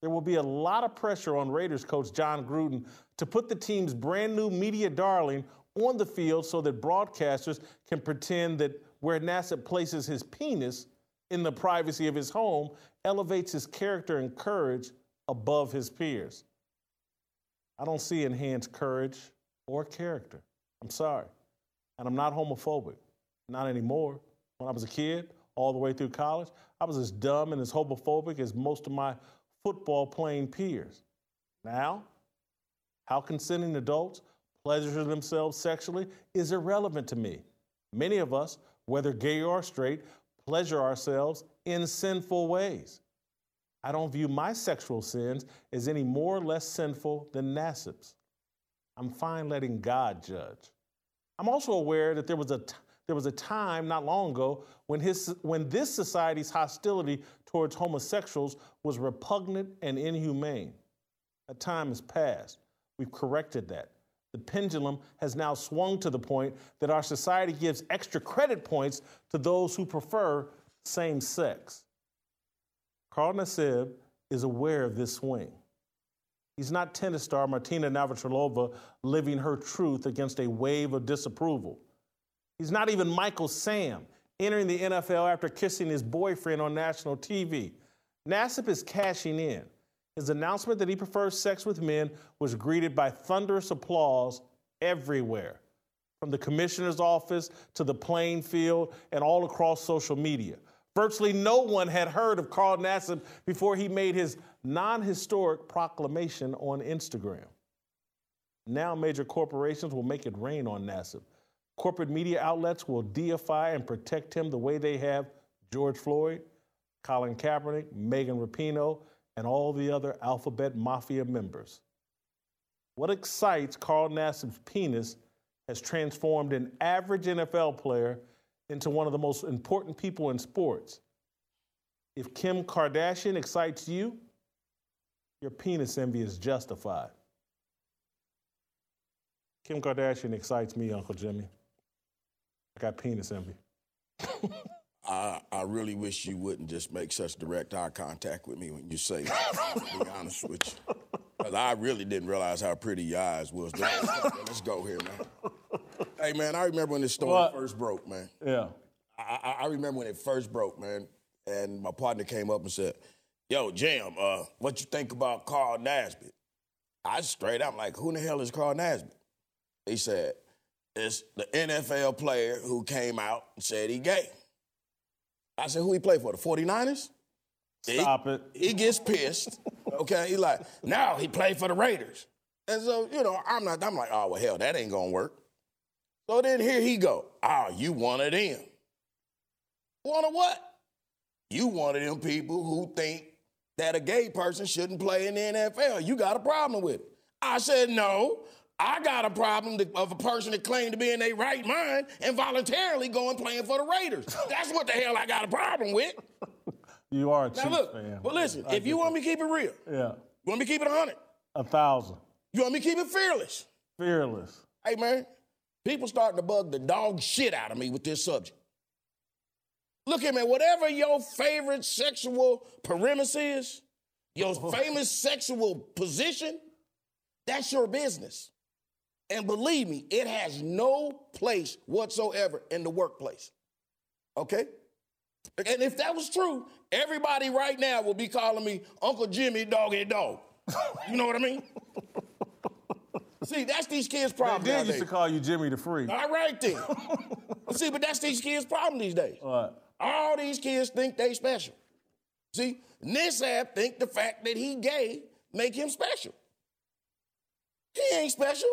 There will be a lot of pressure on Raiders coach Jon Gruden to put the team's brand new media darling on the field so that broadcasters can pretend that where Nassib places his penis in the privacy of his home elevates his character and courage above his peers. I don't see enhanced courage or character. I'm sorry. And I'm not homophobic. Not anymore. When I was a kid, all the way through college, I was as dumb and as homophobic as most of my football playing peers. Now, how consenting adults pleasure themselves sexually is irrelevant to me. Many of us, whether gay or straight, pleasure ourselves in sinful ways. I don't view my sexual sins as any more or less sinful than Nassib's. I'm fine letting God judge. I'm also aware that there was a t- there was a time not long ago when, his, when this society's hostility towards homosexuals was repugnant and inhumane. That time has passed. We've corrected that. The pendulum has now swung to the point that our society gives extra credit points to those who prefer same sex. Carl Nassib is aware of this swing. He's not tennis star Martina Navratilova living her truth against a wave of disapproval. He's not even Michael Sam entering the NFL after kissing his boyfriend on national TV. Nassib is cashing in. His announcement that he prefers sex with men was greeted by thunderous applause everywhere, from the commissioner's office to the playing field and all across social media. Virtually no one had heard of Carl Nassib before he made his non historic proclamation on Instagram. Now, major corporations will make it rain on Nassib. Corporate media outlets will deify and protect him the way they have George Floyd, Colin Kaepernick, Megan Rapinoe, and all the other alphabet mafia members. What excites Carl Nassib's penis has transformed an average NFL player into one of the most important people in sports. If Kim Kardashian excites you, your penis envy is justified. Kim Kardashian excites me, Uncle Jimmy. I got penis envy. I, I really wish you wouldn't just make such direct eye contact with me when you say that, to be honest with you. Because I really didn't realize how pretty your eyes was. Let's go here, man. Hey, man, I remember when this story what? first broke, man. Yeah. I, I, remember when it first broke, man, and my partner came up and said, Yo, Jam, uh, what you think about Carl Nassib? I straight up like, who the hell is Carl Nassib? He said, it's the NFL player who came out and said he gay. I said, who he play for? The 49ers? Stop he, it. He gets pissed. Okay, he like, now he played for the Raiders. And so, you know, I'm not, I'm like, oh, well, hell, that ain't gonna work. So then here he go. Oh, you one of them. One of what? You one of them people who think that a gay person shouldn't play in the NFL. You got a problem with it. I said, no. I got a problem of a person that claimed to be in their right mind and voluntarily going playing for the Raiders. That's what the hell I got a problem with. You are a Now Chiefs look, fan. but listen, I if you want me to keep it real, yeah, you want me to keep it 100, a thousand, you want me to keep it fearless. fearless. Hey, man, people starting to bug the dog shit out of me with this subject. Look at me, whatever your favorite sexual premise is, your famous sexual position, that's your business. And believe me, it has no place whatsoever in the workplace. Okay? And if that was true, everybody right now would be calling me Uncle Jimmy Doggy Dog. You know what I mean? See, that's these kids' problem. They did used to call you Jimmy the Free. All right then. See, but that's these kids' problem these days. What? All these kids think they special. See, Nissab think the fact that he gay make him special. He ain't special.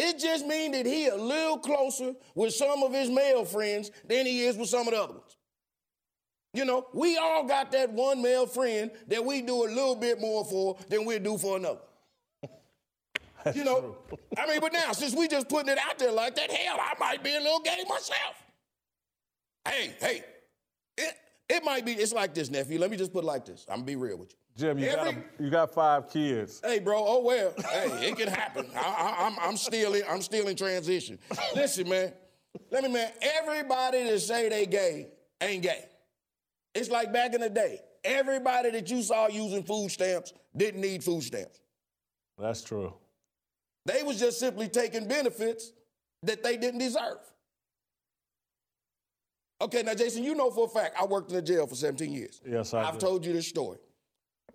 It just means that he a little closer with some of his male friends than he is with some of the other ones. You know, we all got that one male friend that we do a little bit more for than we do for another. you know, I mean, but now since we just putting it out there like that, hell, I might be a little gay myself. Hey, hey, it, it might be. It's like this, nephew. Let me just put it like this. I'm gonna be real with you. Jim, you got a, you got five kids. Hey, bro. Oh well. hey, it can happen. I, I, I'm, I'm still in. I'm still in transition. Listen, man. Let me, man. Everybody that say they gay ain't gay. It's like back in the day. Everybody that you saw using food stamps didn't need food stamps. That's true. They was just simply taking benefits that they didn't deserve. Okay, now Jason, you know for a fact I worked in a jail for 17 years. Yes, I I've do. told you this story.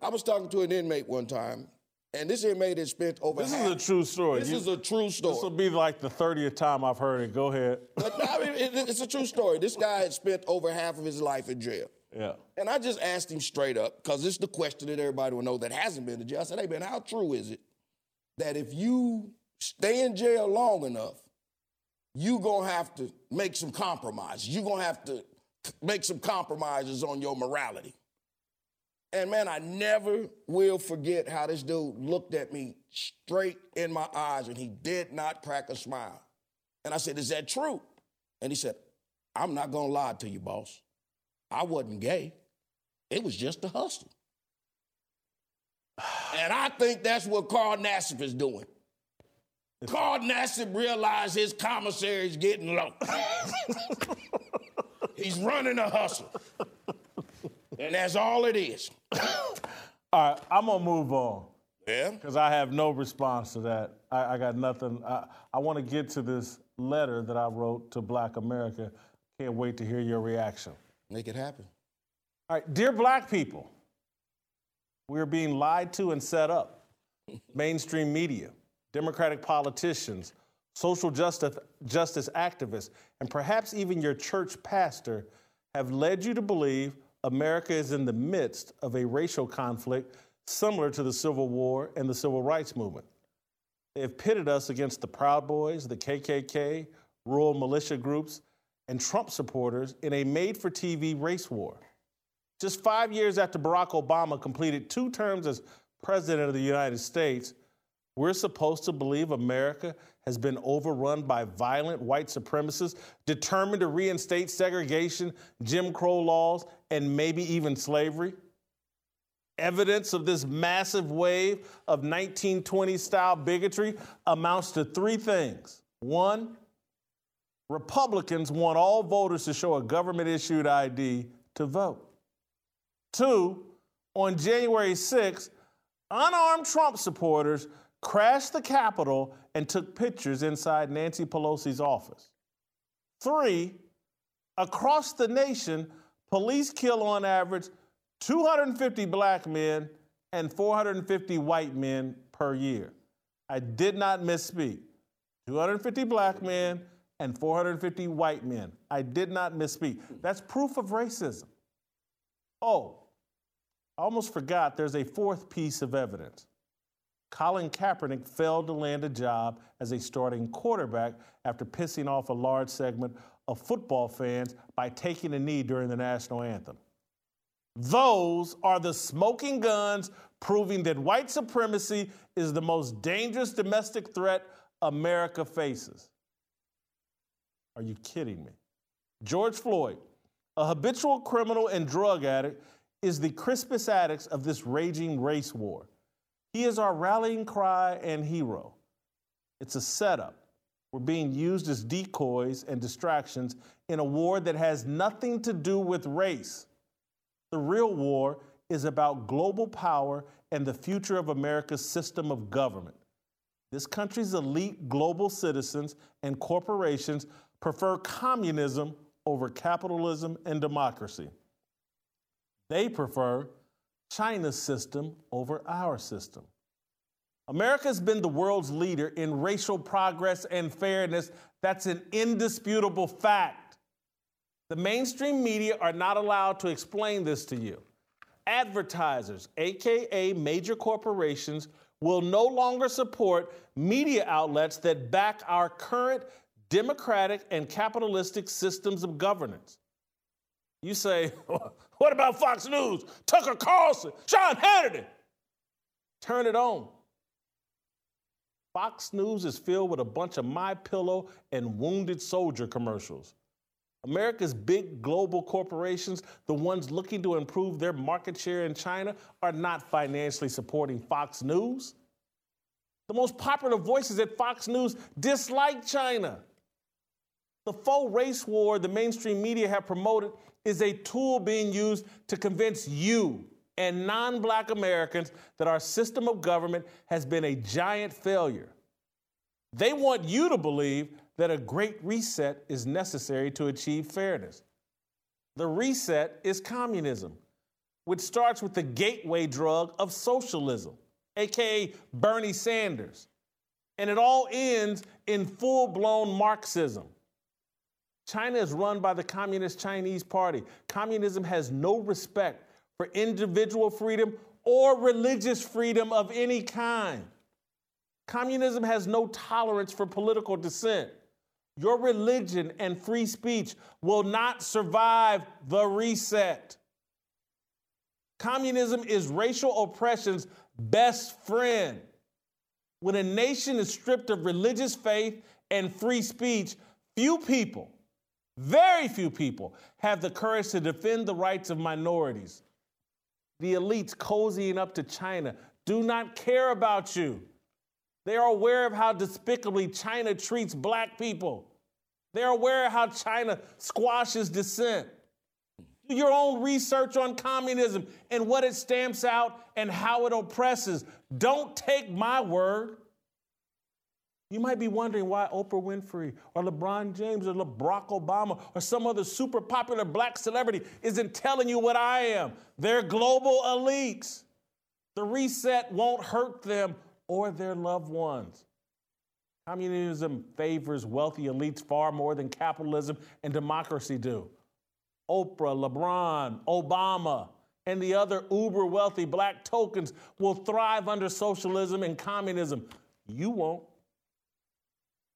I was talking to an inmate one time, and this inmate had spent over This half. is a true story. This You- is a true story. This will be like the 30th time I've heard it. Go ahead. But, I mean, it- it's a true story. This guy had spent over half of his life in jail. Yeah. And I just asked him straight up, because this is the question that everybody will know that hasn't been to jail. I said, hey, man, how true is it that if you stay in jail long enough, you going to have to make some compromises? You're going to have to make some compromises on your morality. And man, I never will forget how this dude looked at me straight in my eyes and he did not crack a smile. And I said, Is that true? And he said, I'm not going to lie to you, boss. I wasn't gay. It was just a hustle. And I think that's what Carl Nassib is doing. Carl Nassib realized his commissary is getting low. He's running a hustle. And that's all it is. All right, I'm to move on Yeah? because I have no response to that. I, I got nothing. I, I want to get to this letter that I wrote to Black America. Can't wait to hear your reaction. Make it happen. All right, dear black people, we're being lied to and set up. Mainstream media, Democratic politicians, social justice, justice activists, and perhaps even your church pastor have led you to believe America is in the midst of a racial conflict similar to the Civil War and the Civil Rights Movement. They have pitted us against the Proud Boys, the KKK, rural militia groups, and Trump supporters in a made for TV race war. Just five years after Barack Obama completed two terms as President of the United States, we're supposed to believe America has been overrun by violent white supremacists determined to reinstate segregation, Jim Crow laws, and maybe even slavery? Evidence of this massive wave of 1920 style bigotry amounts to three things. One, Republicans want all voters to show a government issued ID to vote. Two, on January 6th, unarmed Trump supporters crashed the Capitol and took pictures inside Nancy Pelosi's office. Three, across the nation, police kill on average 250 black men and 450 white men per year. I did not misspeak. 250 black men and 450 white men. I did not misspeak. That's proof of racism. Oh, I almost forgot there's a fourth piece of evidence. Colin Kaepernick failed to land a job as a starting quarterback after pissing off a large segment of football fans by taking a knee during the national anthem. Those are the smoking guns proving that white supremacy is the most dangerous domestic threat America faces. Are you kidding me? George Floyd, a habitual criminal and drug addict, is the Crispus Attucks of this raging race war. He is our rallying cry and hero. It's a setup. We're being used as decoys and distractions in a war that has nothing to do with race. The real war is about global power and the future of America's system of government. This country's elite global citizens and corporations prefer communism over capitalism and democracy. They prefer China's system over our system. America has been the world's leader in racial progress and fairness. That's an indisputable fact. The mainstream media are not allowed to explain this to you. Advertisers, AKA major corporations, will no longer support media outlets that back our current democratic and capitalistic systems of governance. You say, what about Fox News, Tucker Carlson, Sean Hannity? Turn it on. Fox News is filled with a bunch of My Pillow and Wounded Soldier commercials. America's big global corporations, the ones looking to improve their market share in China, are not financially supporting Fox News. The most popular voices at Fox News dislike China. The faux race war the mainstream media have promoted is a tool being used to convince you and non black Americans that our system of government has been a giant failure. They want you to believe that a great reset is necessary to achieve fairness. The reset is communism, which starts with the gateway drug of socialism, aka Bernie Sanders. And it all ends in full blown Marxism. China is run by the Communist Chinese Party. Communism has no respect for individual freedom or religious freedom of any kind. Communism has no tolerance for political dissent. Your religion and free speech will not survive the reset. Communism is racial oppression's best friend. When a nation is stripped of religious faith and free speech, few people very few people have the courage to defend the rights of minorities. The elites cozying up to China do not care about you. They are aware of how despicably China treats black people. They're aware of how China squashes dissent. Do your own research on communism and what it stamps out and how it oppresses. Don't take my word. You might be wondering why Oprah Winfrey or LeBron James or Barack Obama or some other super popular black celebrity isn't telling you what I am. They're global elites. The reset won't hurt them or their loved ones. Communism favors wealthy elites far more than capitalism and democracy do. Oprah, LeBron, Obama, and the other uber wealthy black tokens will thrive under socialism and communism. You won't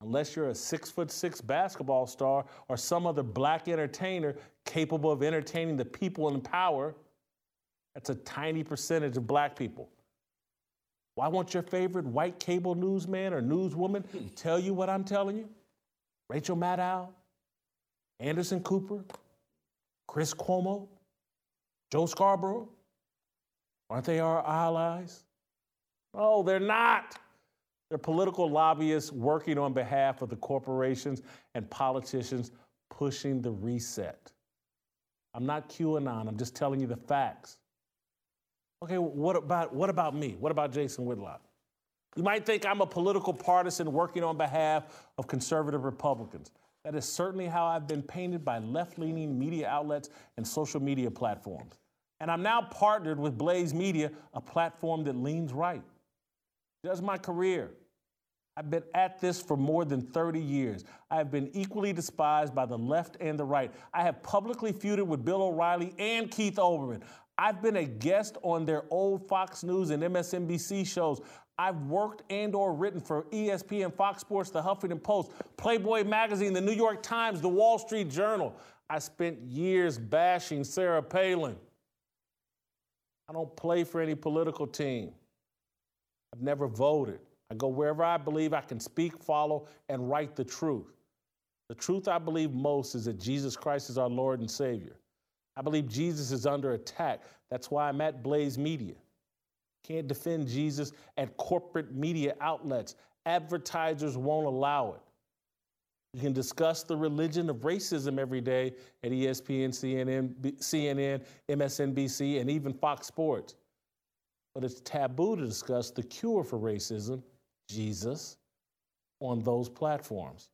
unless you're a six foot six basketball star or some other black entertainer capable of entertaining the people in power. That's a tiny percentage of black people. Why won't your favorite white cable newsman or newswoman hmm. tell you what I'm telling you? Rachel Maddow, Anderson Cooper, Chris Cuomo, Joe Scarborough? Aren't they our allies? Oh, they're not. They're political lobbyists working on behalf of the corporations and politicians pushing the reset. I'm not QAnon, I'm just telling you the facts. Okay, what about, what about me? What about Jason Whitlock? You might think I'm a political partisan working on behalf of conservative Republicans. That is certainly how I've been painted by left leaning media outlets and social media platforms. And I'm now partnered with Blaze Media, a platform that leans right. Does my career. I've been at this for more than 30 years. I have been equally despised by the left and the right. I have publicly feuded with Bill O'Reilly and Keith Olbermann. I've been a guest on their old Fox News and MSNBC shows. I've worked and or written for ESPN, Fox Sports, The Huffington Post, Playboy Magazine, The New York Times, The Wall Street Journal. I spent years bashing Sarah Palin. I don't play for any political team. I've never voted. I go wherever I believe I can speak, follow, and write the truth. The truth I believe most is that Jesus Christ is our Lord and Savior. I believe Jesus is under attack. That's why I'm at Blaze Media. Can't defend Jesus at corporate media outlets. Advertisers won't allow it. You can discuss the religion of racism every day at ESPN, CNN, CNN, MSNBC, and even Fox Sports. But it's taboo to discuss the cure for racism, Jesus, on those platforms.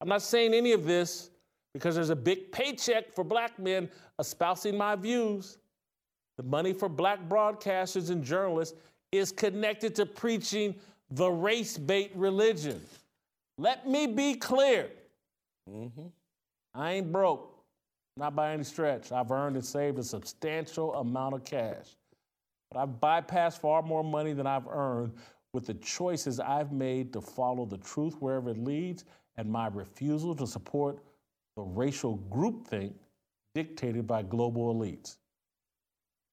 I'm not saying any of this because there's a big paycheck for black men espousing my views. The money for black broadcasters and journalists is connected to preaching the race bait religion. Let me be clear. Mm-hmm. I ain't broke, not by any stretch. I've earned and saved a substantial amount of cash. But I've bypassed far more money than I've earned with the choices I've made to follow the truth wherever it leads and my refusal to support the racial groupthink dictated by global elites.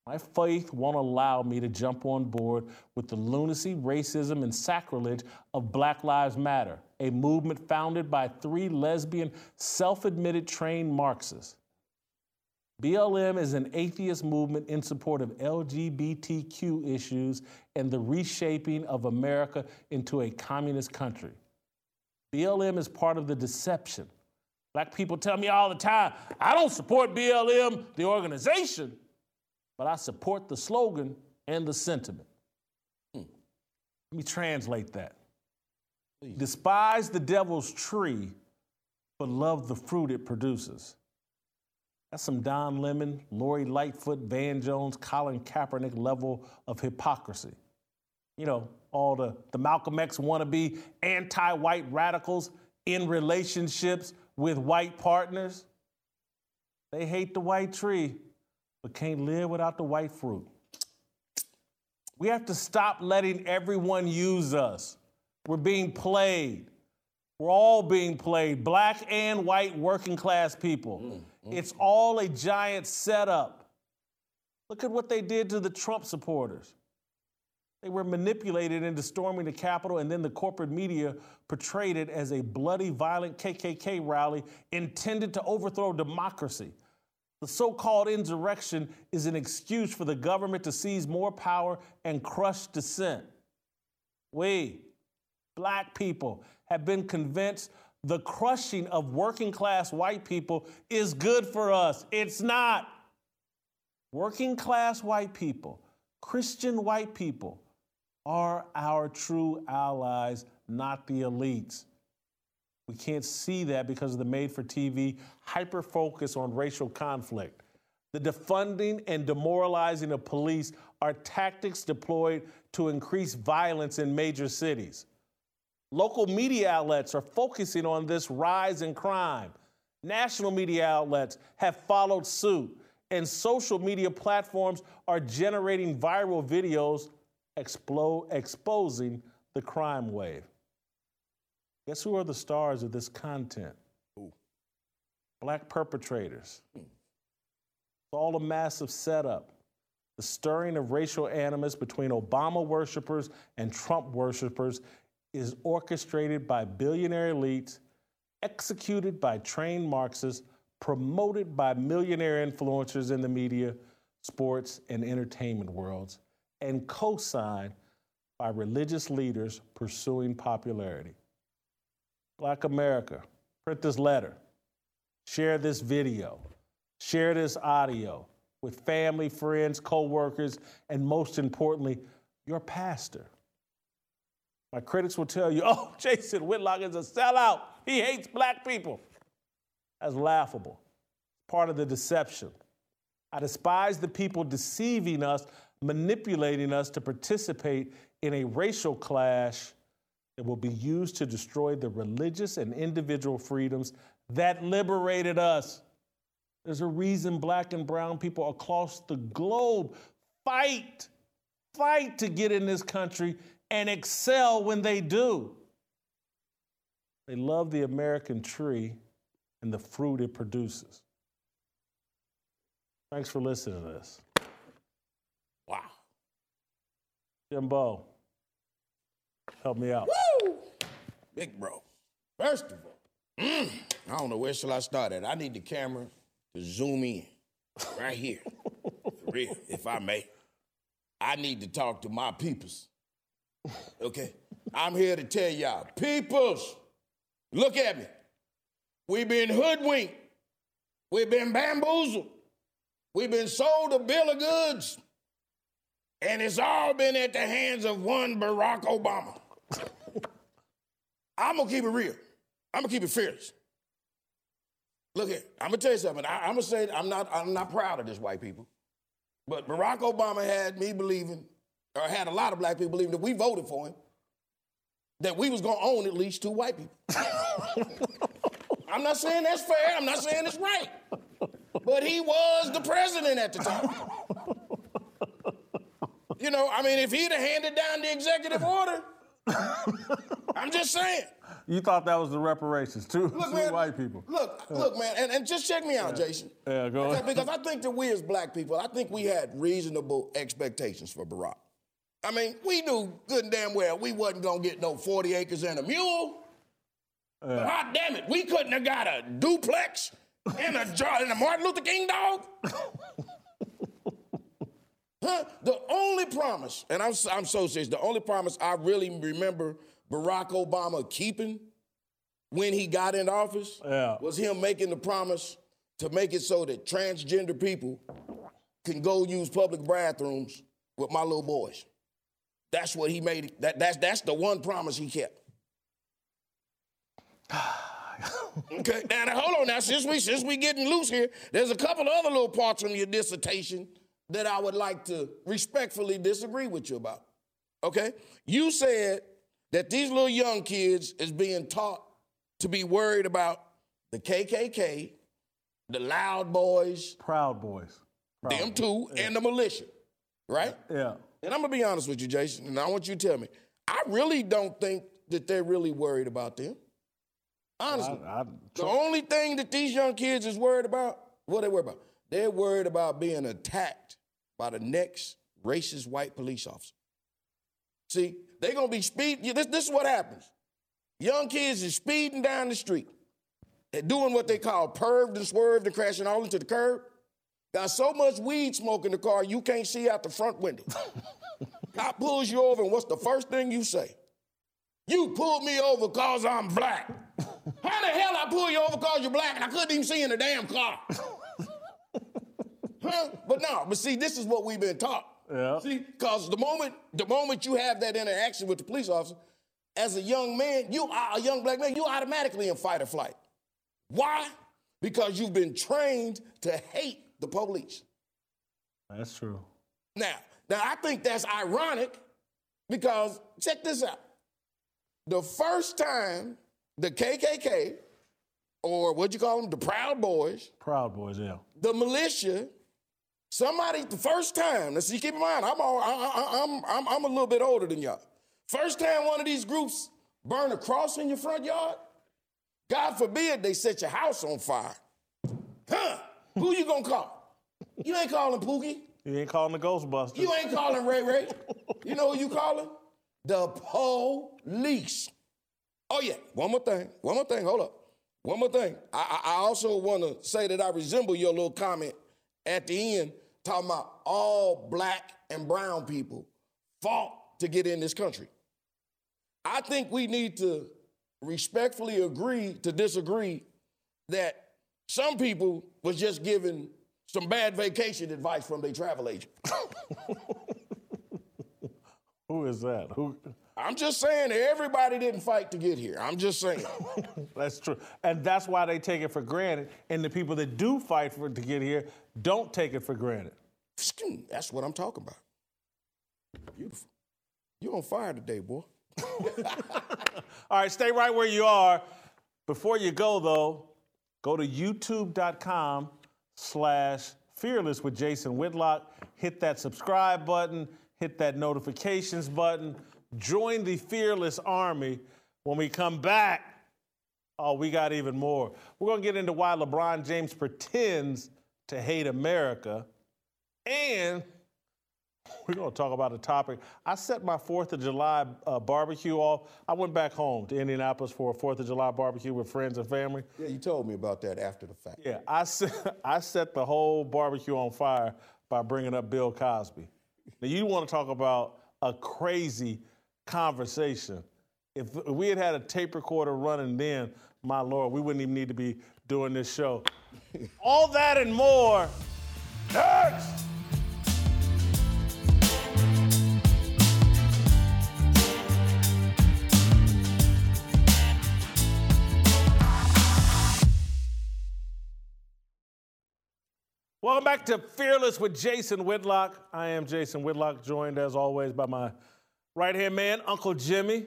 My faith won't allow me to jump on board with the lunacy, racism, and sacrilege of Black Lives Matter, a movement founded by three lesbian, self admitted trained Marxists. BLM is an atheist movement in support of LGBTQ issues and the reshaping of America into a communist country. BLM is part of the deception Black people tell me all the time, I don't support BLM, the organization, but I support the slogan and the sentiment. Hmm. Let me translate that. Please. Despise the devil's tree, but love the fruit it produces. That's some Don Lemon, Lori Lightfoot, Van Jones, Colin Kaepernick level of hypocrisy. You know, all the, the Malcolm X wannabe anti white radicals in relationships with white partners. They hate the white tree, but can't live without the white fruit. We have to stop letting everyone use us. We're being played. We're all being played, black and white working class people. Mm, mm, it's all a giant setup. Look at what they did to the Trump supporters. They were manipulated into storming the Capitol, and then the corporate media portrayed it as a bloody, violent KKK rally intended to overthrow democracy. The so called insurrection is an excuse for the government to seize more power and crush dissent. We, black people, have been convinced the crushing of working class white people is good for us. It's not. Working class white people, Christian white people, are our true allies, not the elites. We can't see that because of the made for TV hyper focus on racial conflict. The defunding and demoralizing of police are tactics deployed to increase violence in major cities. Local media outlets are focusing on this rise in crime. National media outlets have followed suit, and social media platforms are generating viral videos explode, exposing the crime wave. Guess who are the stars of this content? Ooh. Black perpetrators. Hmm. It's all a massive setup. The stirring of racial animus between Obama worshippers and Trump worshippers is orchestrated by billionaire elites, executed by trained Marxists, promoted by millionaire influencers in the media, sports, and entertainment worlds and co signed by religious leaders pursuing popularity. Black America, print this letter, share this video, share this audio with family, friends, co workers, and most importantly, your pastor. My critics will tell you, oh, Jason Whitlock is a sellout. He hates black people. That's laughable. Part of the deception. I despise the people deceiving us manipulating us to participate in a racial clash that will be used to destroy the religious and individual freedoms that liberated us. There's a reason black and brown people across the globe fight, fight to get in this country and excel when they do. They love the American tree and the fruit it produces. Thanks for listening to this. Wow. Jimbo, help me out. Woo! Big bro. First of all, mm, I don't know where shall I start at. I need the camera to zoom in right here. For real, if I may. I need to talk to my peoples. Okay? I'm here to tell y'all, peoples, look at me. We've been hoodwinked. We've been bamboozled. We've been sold a bill of goods. And it's all been at the hands of one Barack Obama. I'm gonna keep it real. I'm gonna keep it fearless. Look here, I'm gonna tell you something. I, am gonna say I'm not I'm not proud of this white people. But Barack Obama had me believing, or had a lot of black people believing that we voted for him, that we was gonna own at least two white people. I'm not saying that's fair, I'm not saying it's right. But he was the president at the time. You know, I mean, if he'd have handed down the executive order, I'm just saying. You thought that was the reparations to, Look, man, white people. Look, look, man, and, and just check me out, Jason. Yeah, go ahead. Because I think that we as black people, I think we had reasonable expectations for Barack. I mean, we knew good and damn well we wasn't gonna get no 40 acres and a mule. Hot damn it, we couldn't have got a duplex and a jar and a Martin Luther King dog. Huh? The only promise, and I'm, I'm so serious, the only promise I really remember Barack Obama keeping when he got in office Yeah. was him making the promise to make it so that transgender people can go use public bathrooms with my little boys. That's what he made. That, that's, that's the one promise he kept. okay, now, now hold on. Now, since we since we getting loose here, there's a couple of other little parts from your dissertation that I would like to respectfully disagree with you about. Okay, you said that these little young kids is being taught to be worried about the KKK, the Loud Boys, Proud Boys. Proud them Boys. two, and the militia, right? Yeah. And I'm gonna be honest with you, Jason, and I want you to tell me. I really don't think that they're really worried about them. Honestly. I, I, the only thing that these young kids is worried about, what they worried about? They're worried about being attacked by the next racist white police officer. See, they're gonna be speeding. This, this is what happens. Young kids is speeding down the street and doing what they call perved and swerved and crashing all into the curb. Got so much weed smoke in the car you can't see out the front window. Cop pulls you over, and what's the first thing you say? You pulled me over because I'm black. How the hell I pull you over because you're black and I couldn't even see in the damn car? huh? But no, but see, this is what we've been taught. Yeah. See, because the moment the moment you have that interaction with the police officer, as a young man, you are a young black man, you automatically in fight or flight. Why? Because you've been trained to hate the police. That's true. Now, now I think that's ironic because check this out. The first time the KKK, or what you call them, the Proud Boys, Proud Boys, yeah. the militia, somebody the first time. Let's see, keep in mind, I'm all, I, I, I'm I'm I'm a little bit older than y'all. First time one of these groups burn a cross in your front yard, God forbid they set your house on fire. Huh? Who you gonna call? You ain't calling Pookie. You ain't calling the Ghostbusters. You ain't calling Ray Ray. You know who you calling? The police. Oh yeah. One more thing. One more thing. Hold up. One more thing. I, I I also want to say that I resemble your little comment at the end talking about all black and brown people fought to get in this country. I think we need to respectfully agree to disagree that some people was just given some bad vacation advice from their travel agent. Who is that? Who? I'm just saying everybody didn't fight to get here. I'm just saying. That's true, and that's why they take it for granted. And the people that do fight for to get here don't take it for granted. That's what I'm talking about. Beautiful. You're on fire today, boy. All right, stay right where you are. Before you go, though, go to youtube.com slash fearless with Jason Whitlock. Hit that subscribe button, hit that notifications button. Join the fearless army. When we come back, oh, we got even more. We're going to get into why LeBron James pretends to hate America. And we're going to talk about a topic. I set my 4th of July uh, barbecue off. I went back home to Indianapolis for a 4th of July barbecue with friends and family. Yeah, you told me about that after the fact. Yeah, I set, I set the whole barbecue on fire by bringing up Bill Cosby. Now, you want to talk about a crazy conversation. If we had had a tape recorder running then, my Lord, we wouldn't even need to be doing this show. All that and more next. Welcome back to Fearless with Jason Whitlock. I am Jason Whitlock, joined as always by my right hand man, Uncle Jimmy.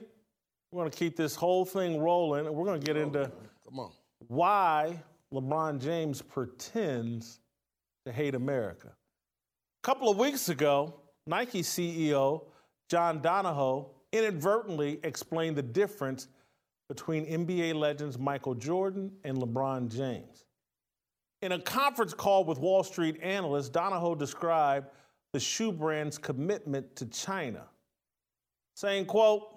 We're going to keep this whole thing rolling, and we're going to get into why LeBron James pretends to hate America. A couple of weeks ago, Nike CEO John Donahoe inadvertently explained the difference between NBA legends Michael Jordan and LeBron James. In a conference call with Wall Street analysts, Donahoe described the shoe brand's commitment to China, saying, quote,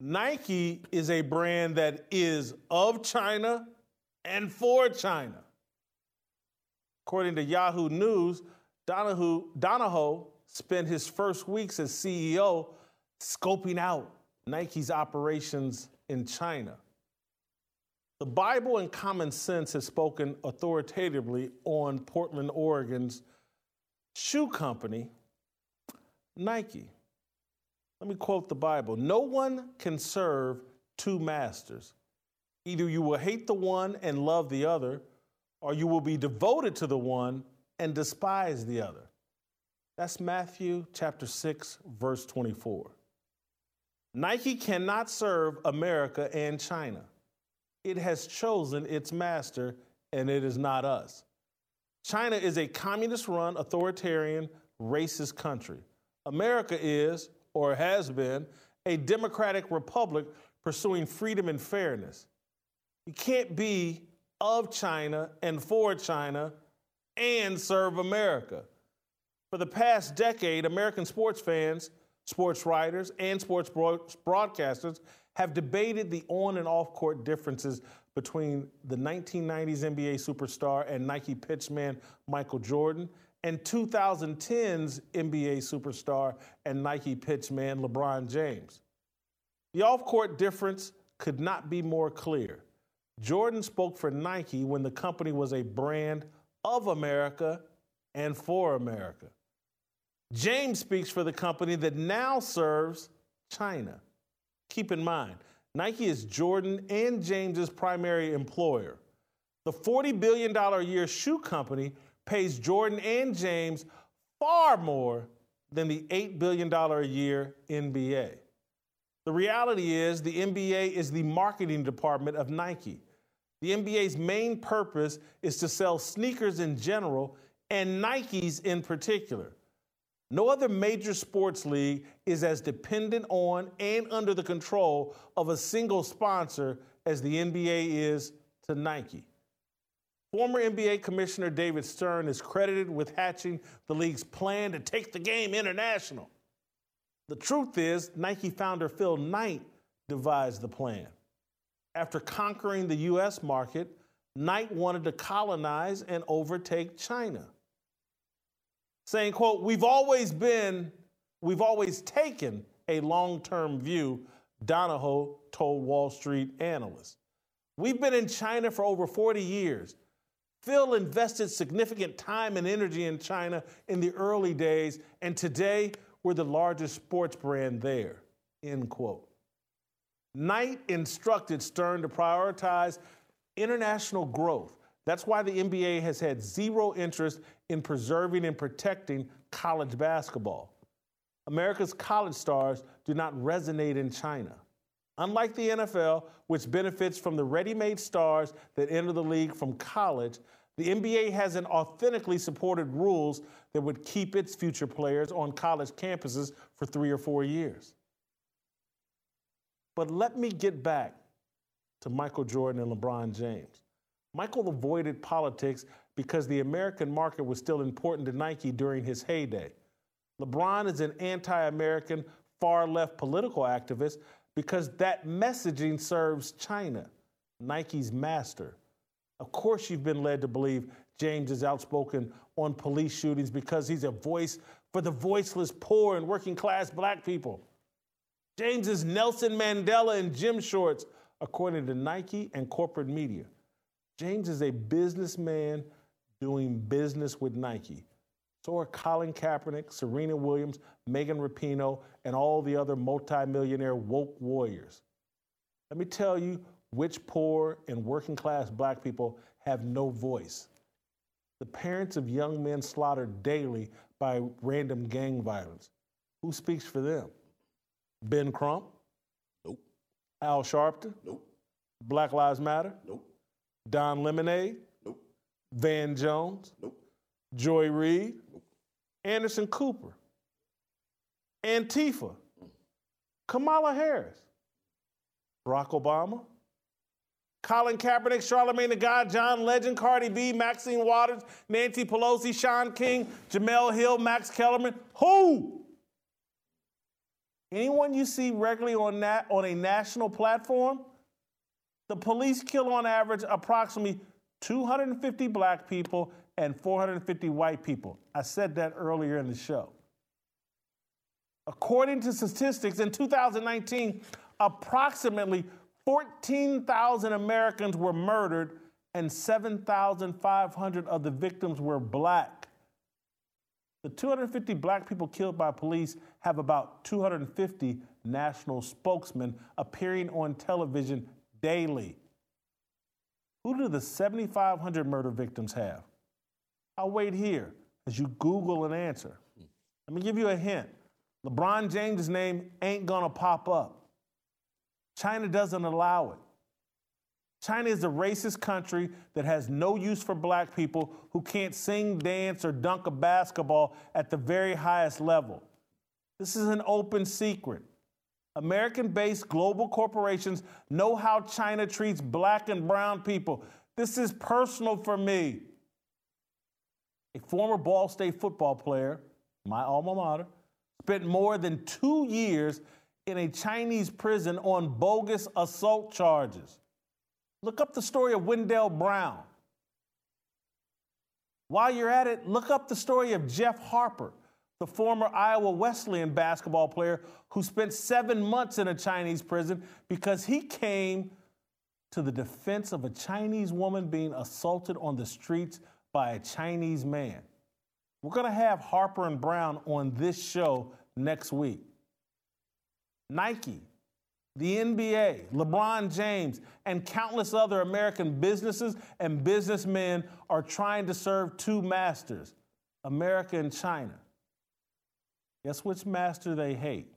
Nike is a brand that is of China and for China. According to Yahoo News, Donahoe, Donahoe spent his first weeks as CEO scoping out Nike's operations in China. The Bible and common sense has spoken authoritatively on Portland, Oregon's shoe company, Nike. Let me quote the Bible No one can serve two masters. Either you will hate the one and love the other, or you will be devoted to the one and despise the other. That's Matthew chapter 6, verse 24. Nike cannot serve America and China. It has chosen its master, and it is not us. China is a communist run, authoritarian, racist country. America is, or has been, a democratic republic pursuing freedom and fairness. You can't be of China and for China and serve America. For the past decade, American sports fans, sports writers, and sports broadcasters have debated the on and off court differences between the 1990s NBA superstar and Nike pitchman Michael Jordan and 2010's NBA superstar and Nike pitchman LeBron James. The off court difference could not be more clear. Jordan spoke for Nike when the company was a brand of America and for America. James speaks for the company that now serves China. Keep in mind, Nike is Jordan and James's primary employer. The $40 billion a year shoe company pays Jordan and James far more than the $8 billion a year NBA. The reality is, the NBA is the marketing department of Nike. The NBA's main purpose is to sell sneakers in general and Nikes in particular. No other major sports league is as dependent on and under the control of a single sponsor as the NBA is to Nike. Former NBA Commissioner David Stern is credited with hatching the league's plan to take the game international. The truth is, Nike founder Phil Knight devised the plan. After conquering the US market, Knight wanted to colonize and overtake China saying, quote, we've always been, we've always taken a long-term view, Donahoe told Wall Street analysts. We've been in China for over 40 years. Phil invested significant time and energy in China in the early days, and today we're the largest sports brand there, end quote. Knight instructed Stern to prioritize international growth that's why the NBA has had zero interest in preserving and protecting college basketball. America's college stars do not resonate in China. Unlike the NFL, which benefits from the ready made stars that enter the league from college, the NBA hasn't authentically supported rules that would keep its future players on college campuses for three or four years. But let me get back to Michael Jordan and LeBron James. Michael avoided politics because the American market was still important to Nike during his heyday. LeBron is an anti American, far left political activist because that messaging serves China, Nike's master. Of course, you've been led to believe James is outspoken on police shootings because he's a voice for the voiceless, poor, and working class black people. James is Nelson Mandela in gym shorts, according to Nike and corporate media. James is a businessman doing business with Nike. So are Colin Kaepernick, Serena Williams, Megan Rapinoe, and all the other multimillionaire woke warriors. Let me tell you which poor and working class black people have no voice. The parents of young men slaughtered daily by random gang violence. Who speaks for them? Ben Crump? Nope. Al Sharpton? Nope. Black Lives Matter? Nope. Don Lemonade? Nope. Van Jones? Nope. Joy Reid? Anderson Cooper? Antifa? Mm. Kamala Harris? Barack Obama? Colin Kaepernick, Charlemagne the God, John Legend, Cardi B, Maxine Waters, Nancy Pelosi, Shaun King, Jemele Hill, Max Kellerman. Who? Anyone you see regularly on, that, on a national platform? The police kill on average approximately 250 black people and 450 white people. I said that earlier in the show. According to statistics, in 2019, approximately 14,000 Americans were murdered and 7,500 of the victims were black. The 250 black people killed by police have about 250 national spokesmen appearing on television daily. Who do the 7,500 murder victims have? I'll wait here as you Google an answer. Let me give you a hint. LeBron James' name ain't gonna pop up. China doesn't allow it. China is a racist country that has no use for black people who can't sing, dance, or dunk a basketball at the very highest level. This is an open secret. American based global corporations know how China treats black and brown people. This is personal for me. A former Ball State football player, my alma mater, spent more than two years in a Chinese prison on bogus assault charges. Look up the story of Wendell Brown. While you're at it, look up the story of Jeff Harper, the former Iowa Wesleyan basketball player who spent seven months in a Chinese prison because he came to the defense of a Chinese woman being assaulted on the streets by a Chinese man. We're going to have Harper and Brown on this show next week. Nike, the NBA, LeBron James, and countless other American businesses and businessmen are trying to serve two masters America and China. Guess which master they hate?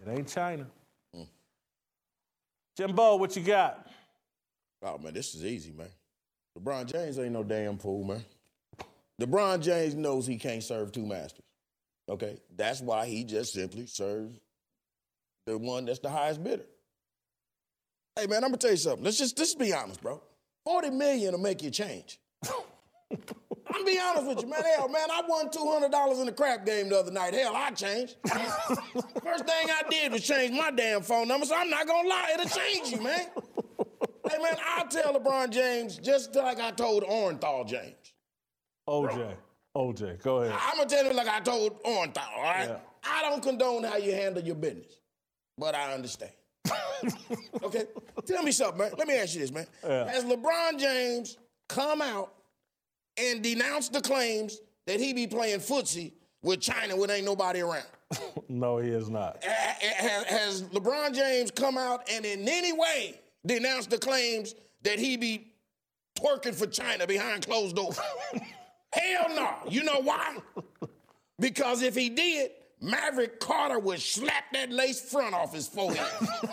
It ain't China. Mm. Jimbo, what you got? Oh, man, this is easy, man. LeBron James ain't no damn fool, man. LeBron James knows he can't serve two masters. Okay? That's why he just simply serves the one that's the highest bidder. Hey man, I'm gonna tell you something. Let's just let's be honest, bro. 40 million will make you change. I'm be honest with you, man. Hell, man, I won $200 in the crap game the other night. Hell, I changed. First thing I did was change my damn phone number, so I'm not gonna lie, it'll change you, man. hey, man, I'll tell LeBron James just like I told Orenthal James. OJ. OJ, go ahead. I'm gonna tell you like I told Orenthal, all right? Yeah. I don't condone how you handle your business but I understand. okay? Tell me something, man. Let me ask you this, man. Yeah. Has LeBron James come out and denounce the claims that he be playing footsie with China when ain't nobody around? no, he is not. Has LeBron James come out and in any way denounced the claims that he be twerking for China behind closed doors? Hell no. You know why? Because if he did, Maverick Carter would slap that lace front off his forehead.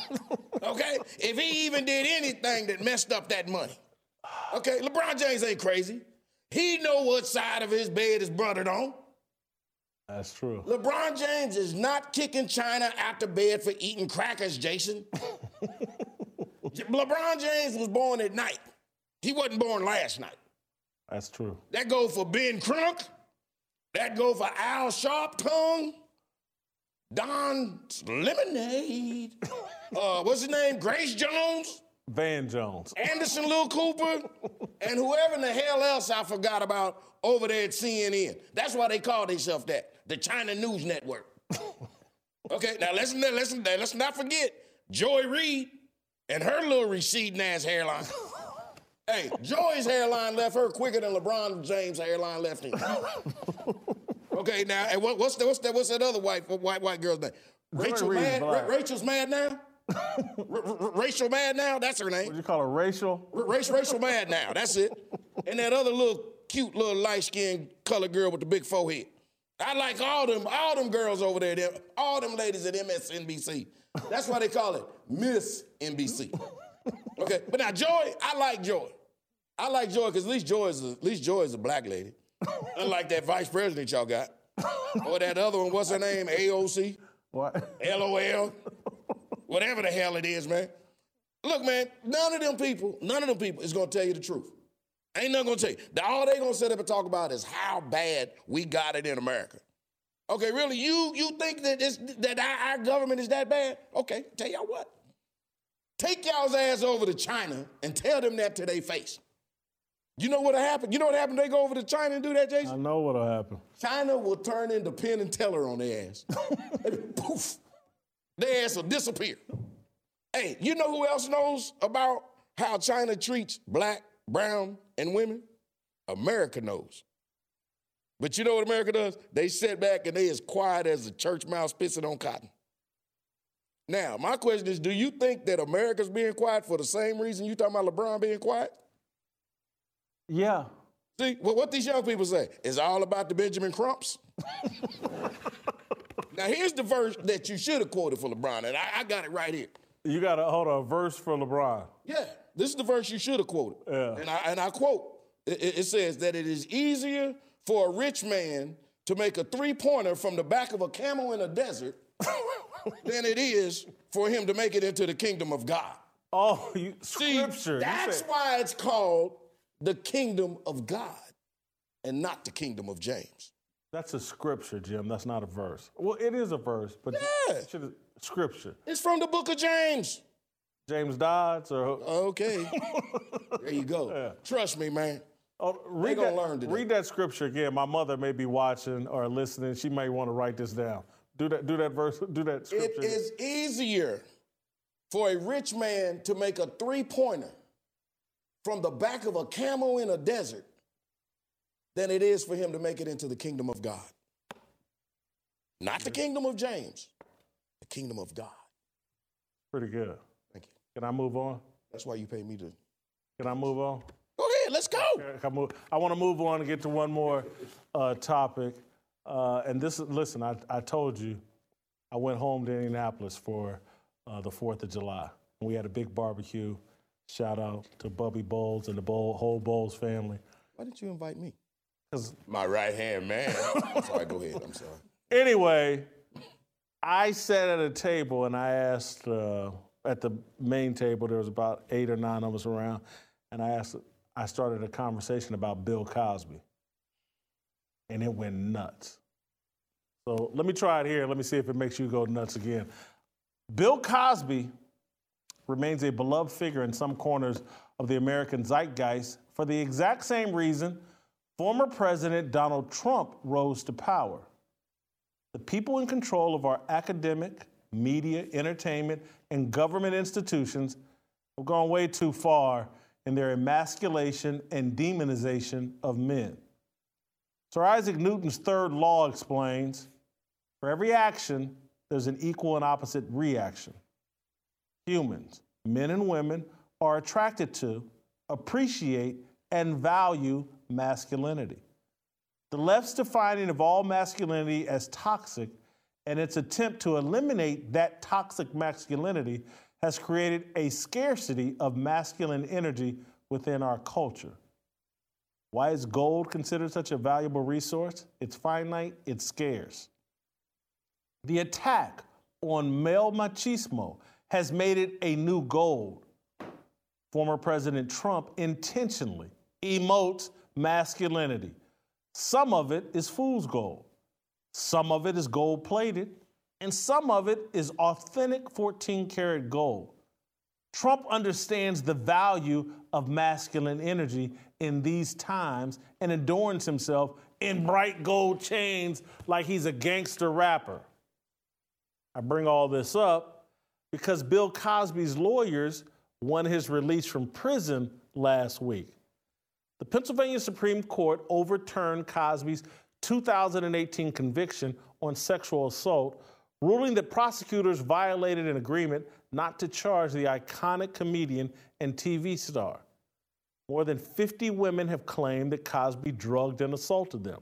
okay? If he even did anything that messed up that money. Okay, LeBron James ain't crazy. He know what side of his bed is brother on. That's true. LeBron James is not kicking China out the bed for eating crackers, Jason. LeBron James was born at night. He wasn't born last night. That's true. That go for Ben Crunk. That go for Al Sharptongue. Don Lemonade. uh, what's his name? Grace Jones. Van Jones. Anderson Lil Cooper. and whoever in the hell else I forgot about over there at CNN. That's why they call themselves that. The China News Network. okay, now let's, let's, let's not forget Joy Reid and her little receding ass hairline. hey, Joy's hairline left her quicker than LeBron James' hairline left him. okay, now, and what, what's, the, what's, that, what's that other white, white, white girl's name? Rachel Mad, Ra- Rachel's mad now? R- Rachel Mad now? That's her name. What you call her? Racial? R- Rachel, Rachel Mad now. That's it. And that other little cute little light skinned colored girl with the big forehead. I like all them, all them girls over there, them, all them ladies at MSNBC. That's why they call it Miss NBC. Okay, but now Joy, I like Joy. I like Joy because at least Joy is a, at least Joy is a black lady. Unlike that vice president y'all got. or that other one, what's her name? AOC? What? LOL. Whatever the hell it is, man. Look, man, none of them people, none of them people is gonna tell you the truth. Ain't nothing gonna tell you. All they gonna sit up and talk about is how bad we got it in America. Okay, really? You you think that this that our, our government is that bad? Okay, tell y'all what. Take y'all's ass over to China and tell them that to their face. You know what'll happen? You know what happened? They go over to China and do that, Jason? I know what'll happen. China will turn into Penn and Teller on their ass. Poof. Their ass will disappear. Hey, you know who else knows about how China treats black, brown, and women? America knows. But you know what America does? They sit back and they as quiet as a church mouse pissing on cotton. Now, my question is, do you think that America's being quiet for the same reason you talking about LeBron being quiet? Yeah. See, well, what these young people say is all about the Benjamin Crumps. now, here's the verse that you should have quoted for LeBron, and I, I got it right here. You got to hold on, a verse for LeBron. Yeah, this is the verse you should have quoted. Yeah. And I, and I quote, it, it says that it is easier for a rich man to make a three pointer from the back of a camel in a desert than it is for him to make it into the kingdom of God. Oh, you, See, scripture. that's why it's called the kingdom of God and not the kingdom of James. That's a scripture, Jim. That's not a verse. Well, it is a verse, but Yeah. it scripture. It's from the book of James. James Dodds or Okay. there you go. Trust me, man. oh, read gonna that, learn today. Read that scripture again. My mother may be watching or listening. She may want to write this down. Do that. Do that verse. Do that scripture. It is easier for a rich man to make a three pointer from the back of a camel in a desert than it is for him to make it into the kingdom of God. Not the kingdom of James, the kingdom of God. Pretty good. Thank you. Can I move on? That's why you pay me to. Can I move on? Go ahead, let's go. I, move? I want to move on and get to one more uh, topic. Uh, and this is, listen, I, I told you, I went home to Indianapolis for uh, the 4th of July. We had a big barbecue. Shout out to Bubby Bowles and the Bowl, whole Bowles family. Why didn't you invite me? 'Cause My right hand man. I'm sorry, go ahead. I'm sorry. Anyway, I sat at a table and I asked uh, at the main table. There was about eight or nine of us around, and I asked. I started a conversation about Bill Cosby, and it went nuts. So let me try it here. Let me see if it makes you go nuts again. Bill Cosby remains a beloved figure in some corners of the American zeitgeist for the exact same reason former President Donald Trump rose to power. The people in control of our academic, media, entertainment, and government institutions have gone way too far in their emasculation and demonization of men. Sir Isaac Newton's third law explains for every action, there's an equal and opposite reaction. Humans, men and women, are attracted to, appreciate, and value masculinity. The left's defining of all masculinity as toxic and its attempt to eliminate that toxic masculinity has created a scarcity of masculine energy within our culture. Why is gold considered such a valuable resource? It's finite, it's scarce. The attack on male machismo has made it a new gold. Former President Trump intentionally emotes masculinity. Some of it is fool's gold, some of it is gold plated, and some of it is authentic 14 karat gold. Trump understands the value of masculine energy in these times and adorns himself in bright gold chains like he's a gangster rapper. I bring all this up because Bill Cosby's lawyers won his release from prison last week. The Pennsylvania Supreme Court overturned Cosby's 2018 conviction on sexual assault, ruling that prosecutors violated an agreement not to charge the iconic comedian and TV star. More than 50 women have claimed that Cosby drugged and assaulted them.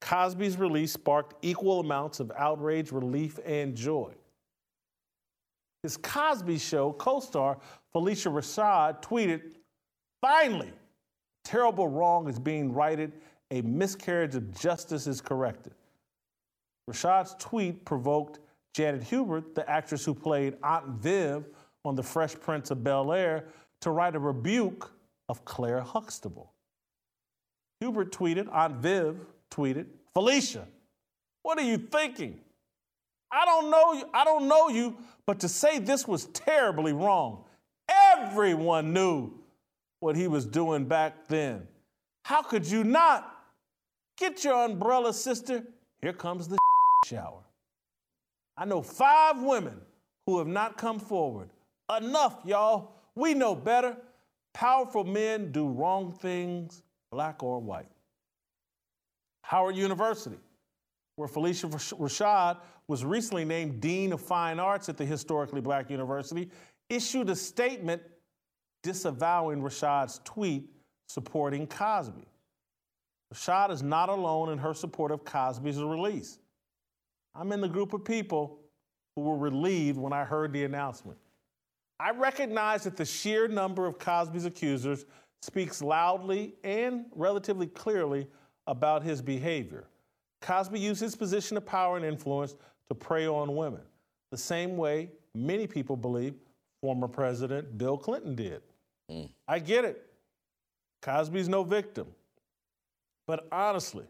Cosby's release sparked equal amounts of outrage, relief, and joy. His Cosby Show co star Phylicia Rashad tweeted, Finally, terrible wrong is being righted, a miscarriage of justice is corrected. Rashad's tweet provoked Janet Hubert, the actress who played Aunt Viv on The Fresh Prince of Bel Air, to write a rebuke of Claire Huxtable. Hubert tweeted, Aunt Viv tweeted, Phylicia, what are you thinking? I don't know you, I don't know you, but to say this was terribly wrong. Everyone knew what he was doing back then. How could you not? Get your umbrella, sister. Here comes the shower. I know five women who have not come forward. Enough, y'all. We know better. Powerful men do wrong things, black or white. Howard University, where Phylicia Rashad was recently named Dean of Fine Arts at the historically black university, issued a statement disavowing Rashad's tweet supporting Cosby. Rashad is not alone in her support of Cosby's release. I'm in the group of people who were relieved when I heard the announcement. I recognize that the sheer number of Cosby's accusers speaks loudly and relatively clearly about his behavior. Cosby used his position of power and influence to prey on women, the same way many people believe former President Bill Clinton did. Mm. I get it. Cosby's no victim. But honestly,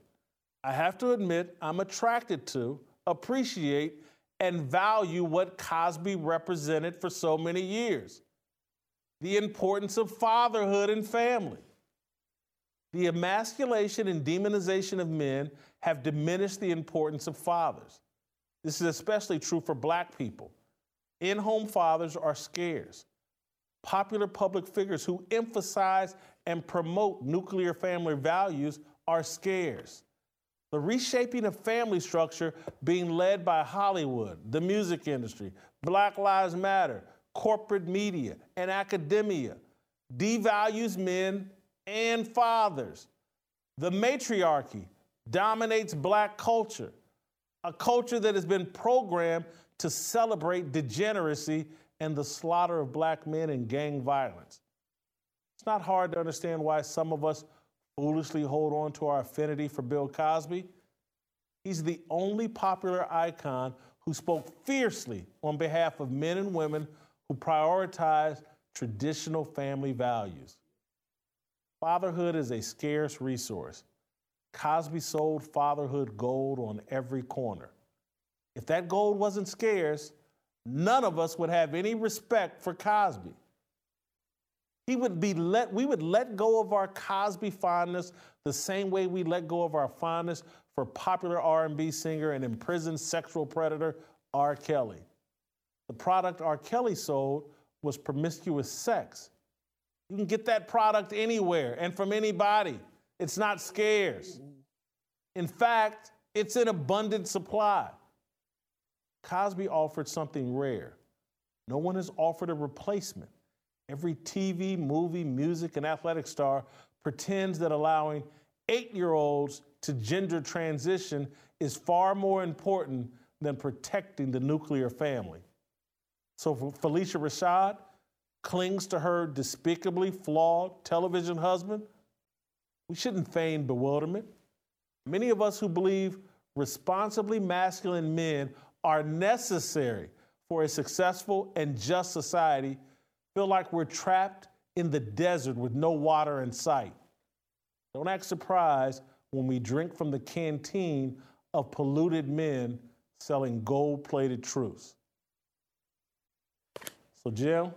I have to admit I'm attracted to, appreciate, and value what Cosby represented for so many years the importance of fatherhood and family. The emasculation and demonization of men have diminished the importance of fathers. This is especially true for black people. In home fathers are scarce. Popular public figures who emphasize and promote nuclear family values are scarce. The reshaping of family structure being led by Hollywood, the music industry, Black Lives Matter, corporate media, and academia devalues men and fathers. The matriarchy dominates black culture, a culture that has been programmed to celebrate degeneracy and the slaughter of black men and gang violence. It's not hard to understand why some of us foolishly hold on to our affinity for Bill Cosby. He's the only popular icon who spoke fiercely on behalf of men and women who prioritize traditional family values. Fatherhood is a scarce resource. Cosby sold fatherhood gold on every corner. If that gold wasn't scarce, none of us would have any respect for Cosby. He would be let, we would let go of our Cosby fondness the same way we let go of our fondness for popular R&B singer and imprisoned sexual predator R. Kelly. The product R. Kelly sold was promiscuous sex. You can get that product anywhere and from anybody. It's not scarce. In fact, it's in abundant supply. Cosby offered something rare. No one has offered a replacement. Every TV, movie, music, and athletic star pretends that allowing eight year olds to gender transition is far more important than protecting the nuclear family. So Phylicia Rashad clings to her despicably flawed television husband. We shouldn't feign bewilderment. Many of us who believe responsibly masculine men are necessary for a successful and just society feel like we're trapped in the desert with no water in sight. Don't act surprised when we drink from the canteen of polluted men selling gold plated truths. So, Jim,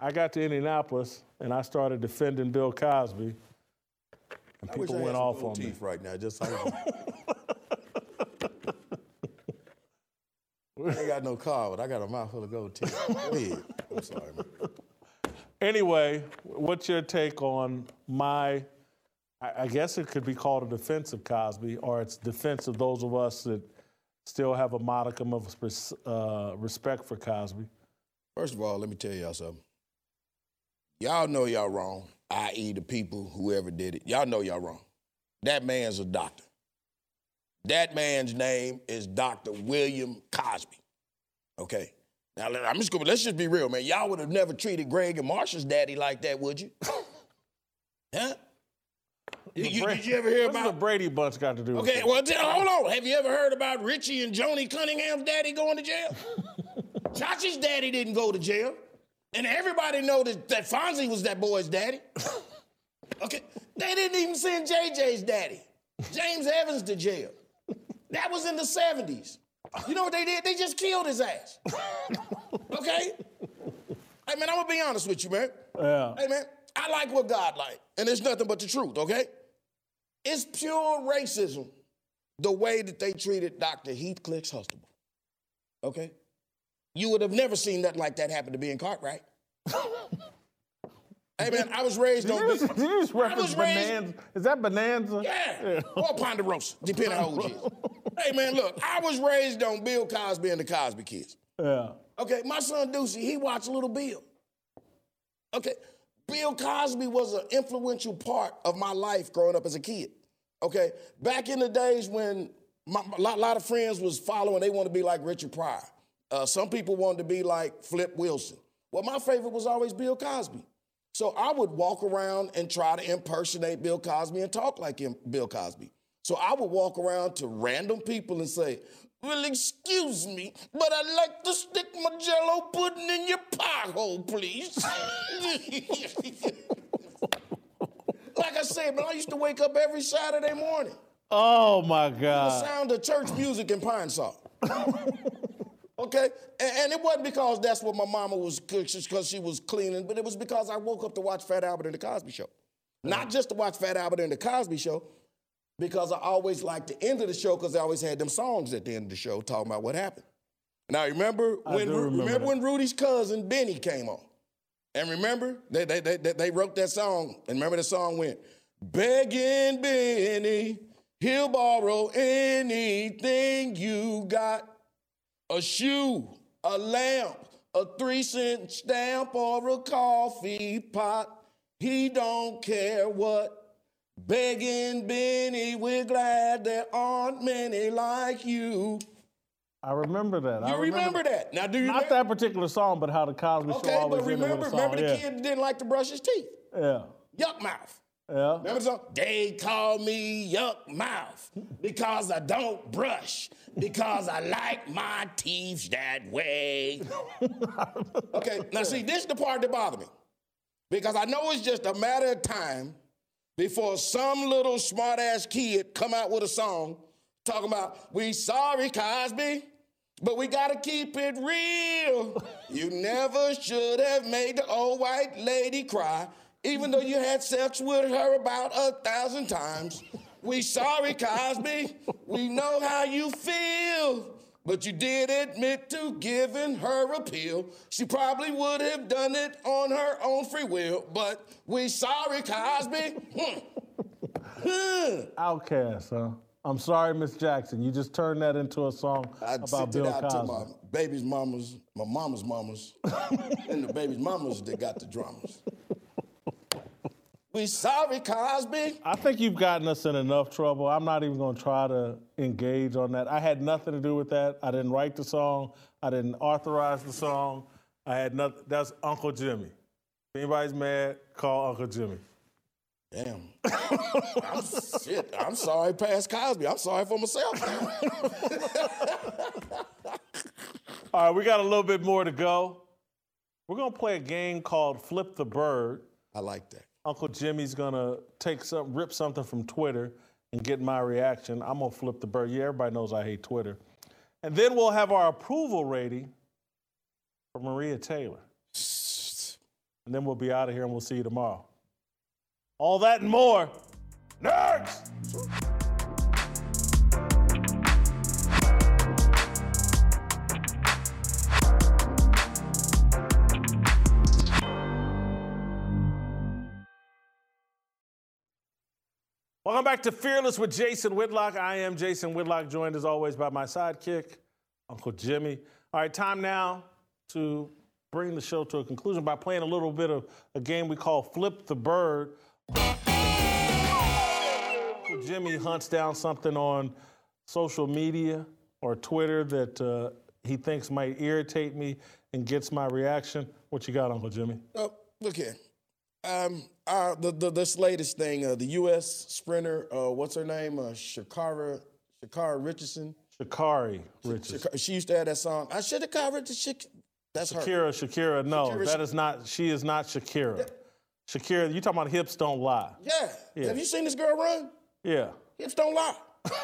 I got to Indianapolis and I started defending Bill Cosby, and people went off on teeth me. right now, just like I ain't got no car, but I got a mouth full of gold teeth. I'm sorry, man. Anyway, what's your take on my? I I guess it could be called a defense of Cosby, or it's defense of those of us that still have a modicum of uh, respect for Cosby. First of all, let me tell y'all something. Y'all know y'all wrong, i.e., the people, whoever did it. Y'all know y'all wrong. That man's a doctor. That man's name is Dr. William Cosby. Okay? Now, I'm just to, let's just be real, man. Y'all would have never treated Greg and Marsha's daddy like that, would you? huh? You- you- did you ever hear What's the Brady Bunch got to do? with Okay, well, tell, hold on. Have you ever heard about Richie and Joanie Cunningham's daddy going to jail? Chachi's daddy didn't go to jail. And everybody know that, that Fonzie was that boy's daddy. Okay, they didn't even send JJ's daddy, James Evans, to jail. That was in the 70s. You know what they did? They just killed his ass. Okay? Hey, man, I'm gonna be honest with you, man. Yeah. Hey, man, I like what God like, and it's nothing but the truth, okay? It's pure racism the way that they treated Dr. Heathcliff Huxtable. Okay? You would have never seen nothing like that happen to Ben Cartwright. hey, man, I was raised on. Did you just, did you just reference Bonanza? Is that Bonanza? Yeah. Or Ponderosa, depending on who it is. hey, man, look, I was raised on Bill Cosby and the Cosby Kids. Yeah. Okay, my son Ducey, he watched Little Bill. Okay, Bill Cosby was an influential part of my life growing up as a kid. Okay, back in the days when my, a lot, lot of friends was following, they wanted to be like Richard Pryor. Uh, some people wanted to be like Flip Wilson. Well, my favorite was always Bill Cosby. So I would walk around and try to impersonate Bill Cosby and talk like him, Bill Cosby. So I would walk around to random people and say, Well, excuse me, but I'd like to stick my jello pudding in your pie hole, please. like I said, man, I used to wake up every Saturday morning. Oh my God. The sound of church music in Pine-Sol. okay? And, and it wasn't because that's what my mama was, because she was cleaning, but it was because I woke up to watch Fat Albert and the Cosby Show. Uh-huh. Not just to watch Fat Albert and the Cosby Show, because I always liked the end of the show because they always had them songs at the end of the show talking about what happened. Now remember I when remember remember when Rudy's cousin Benny came on, and remember they they, they they they wrote that song, and remember the song went begging Benny, he'll borrow anything you got, a shoe, a lamp, a three cent stamp, or a coffee pot. He don't care what. Begging Benny, we're glad there aren't many like you. I remember that. I You remember that? Now, do you Not remember? that particular song, but how the Cosby Show Okay, always but ended remember, with a song. remember the yeah. kid didn't like to brush his teeth? Yeah. Yuck mouth. Yeah. Remember the song? They call me Yuck Mouth because I don't brush, because I like my teeth that way. okay, now see, this is the part that bothers me. Because I know it's just a matter of time before some little smart ass kid come out with a song talking about, we sorry, Cosby, but we gotta keep it real. You never should have made the old white lady cry, even though you had sex with her about a thousand times. We sorry, Cosby. We know how you feel. But you did admit to giving her a pill. She probably would have done it on her own free will. But we sorry, Cosby. Hmm. OutKast, huh? I'm sorry, Miss Jackson. You just turned that into a song I about Bill Cosby. to my baby's mamas, my mama's mamas, and the baby's mamas that got the dramas. We sorry, Cosby. I think you've gotten us in enough trouble. I'm not even going to try to engage on that. I had nothing to do with that. I didn't write the song. I didn't authorize the song. I had nothing. That's Uncle Jimmy. If anybody's mad, call Uncle Jimmy. Damn. I'm, shit, I'm sorry, past Cosby. I'm sorry for myself. All right, we got a little bit more to go. We're going to play a game called Flip the Bird. I like that. Uncle Jimmy's to take some, rip something from Twitter and get my reaction. I'm to flip the bird. Yeah, everybody knows I hate Twitter. And then we'll have our approval rating for Maria Taylor. And then we'll be out of here and we'll see you tomorrow. All that and more. Next! Welcome back to Fearless with Jason Whitlock. I am Jason Whitlock, joined as always by my sidekick, Uncle Jimmy. All right, time now to bring the show to a conclusion by playing a little bit of a game we call Flip the Bird. Uncle Jimmy hunts down something on social media or Twitter that uh, he thinks might irritate me and gets my reaction. What you got, Uncle Jimmy? Oh, look here. Um, uh, the, the this latest thing, uh, the U.S. sprinter, uh, what's her name? Uh, Shakara, Shakara Richardson. Sha'Carri Richardson. She used to have that song. I should have covered the shit. That's her. Shakira, Shakira, no, Shakira- that is not. She is not Shakira. Shakira, you talking about hips don't lie? Yeah. Yeah. Have you seen this girl run? Yeah. Hips don't lie.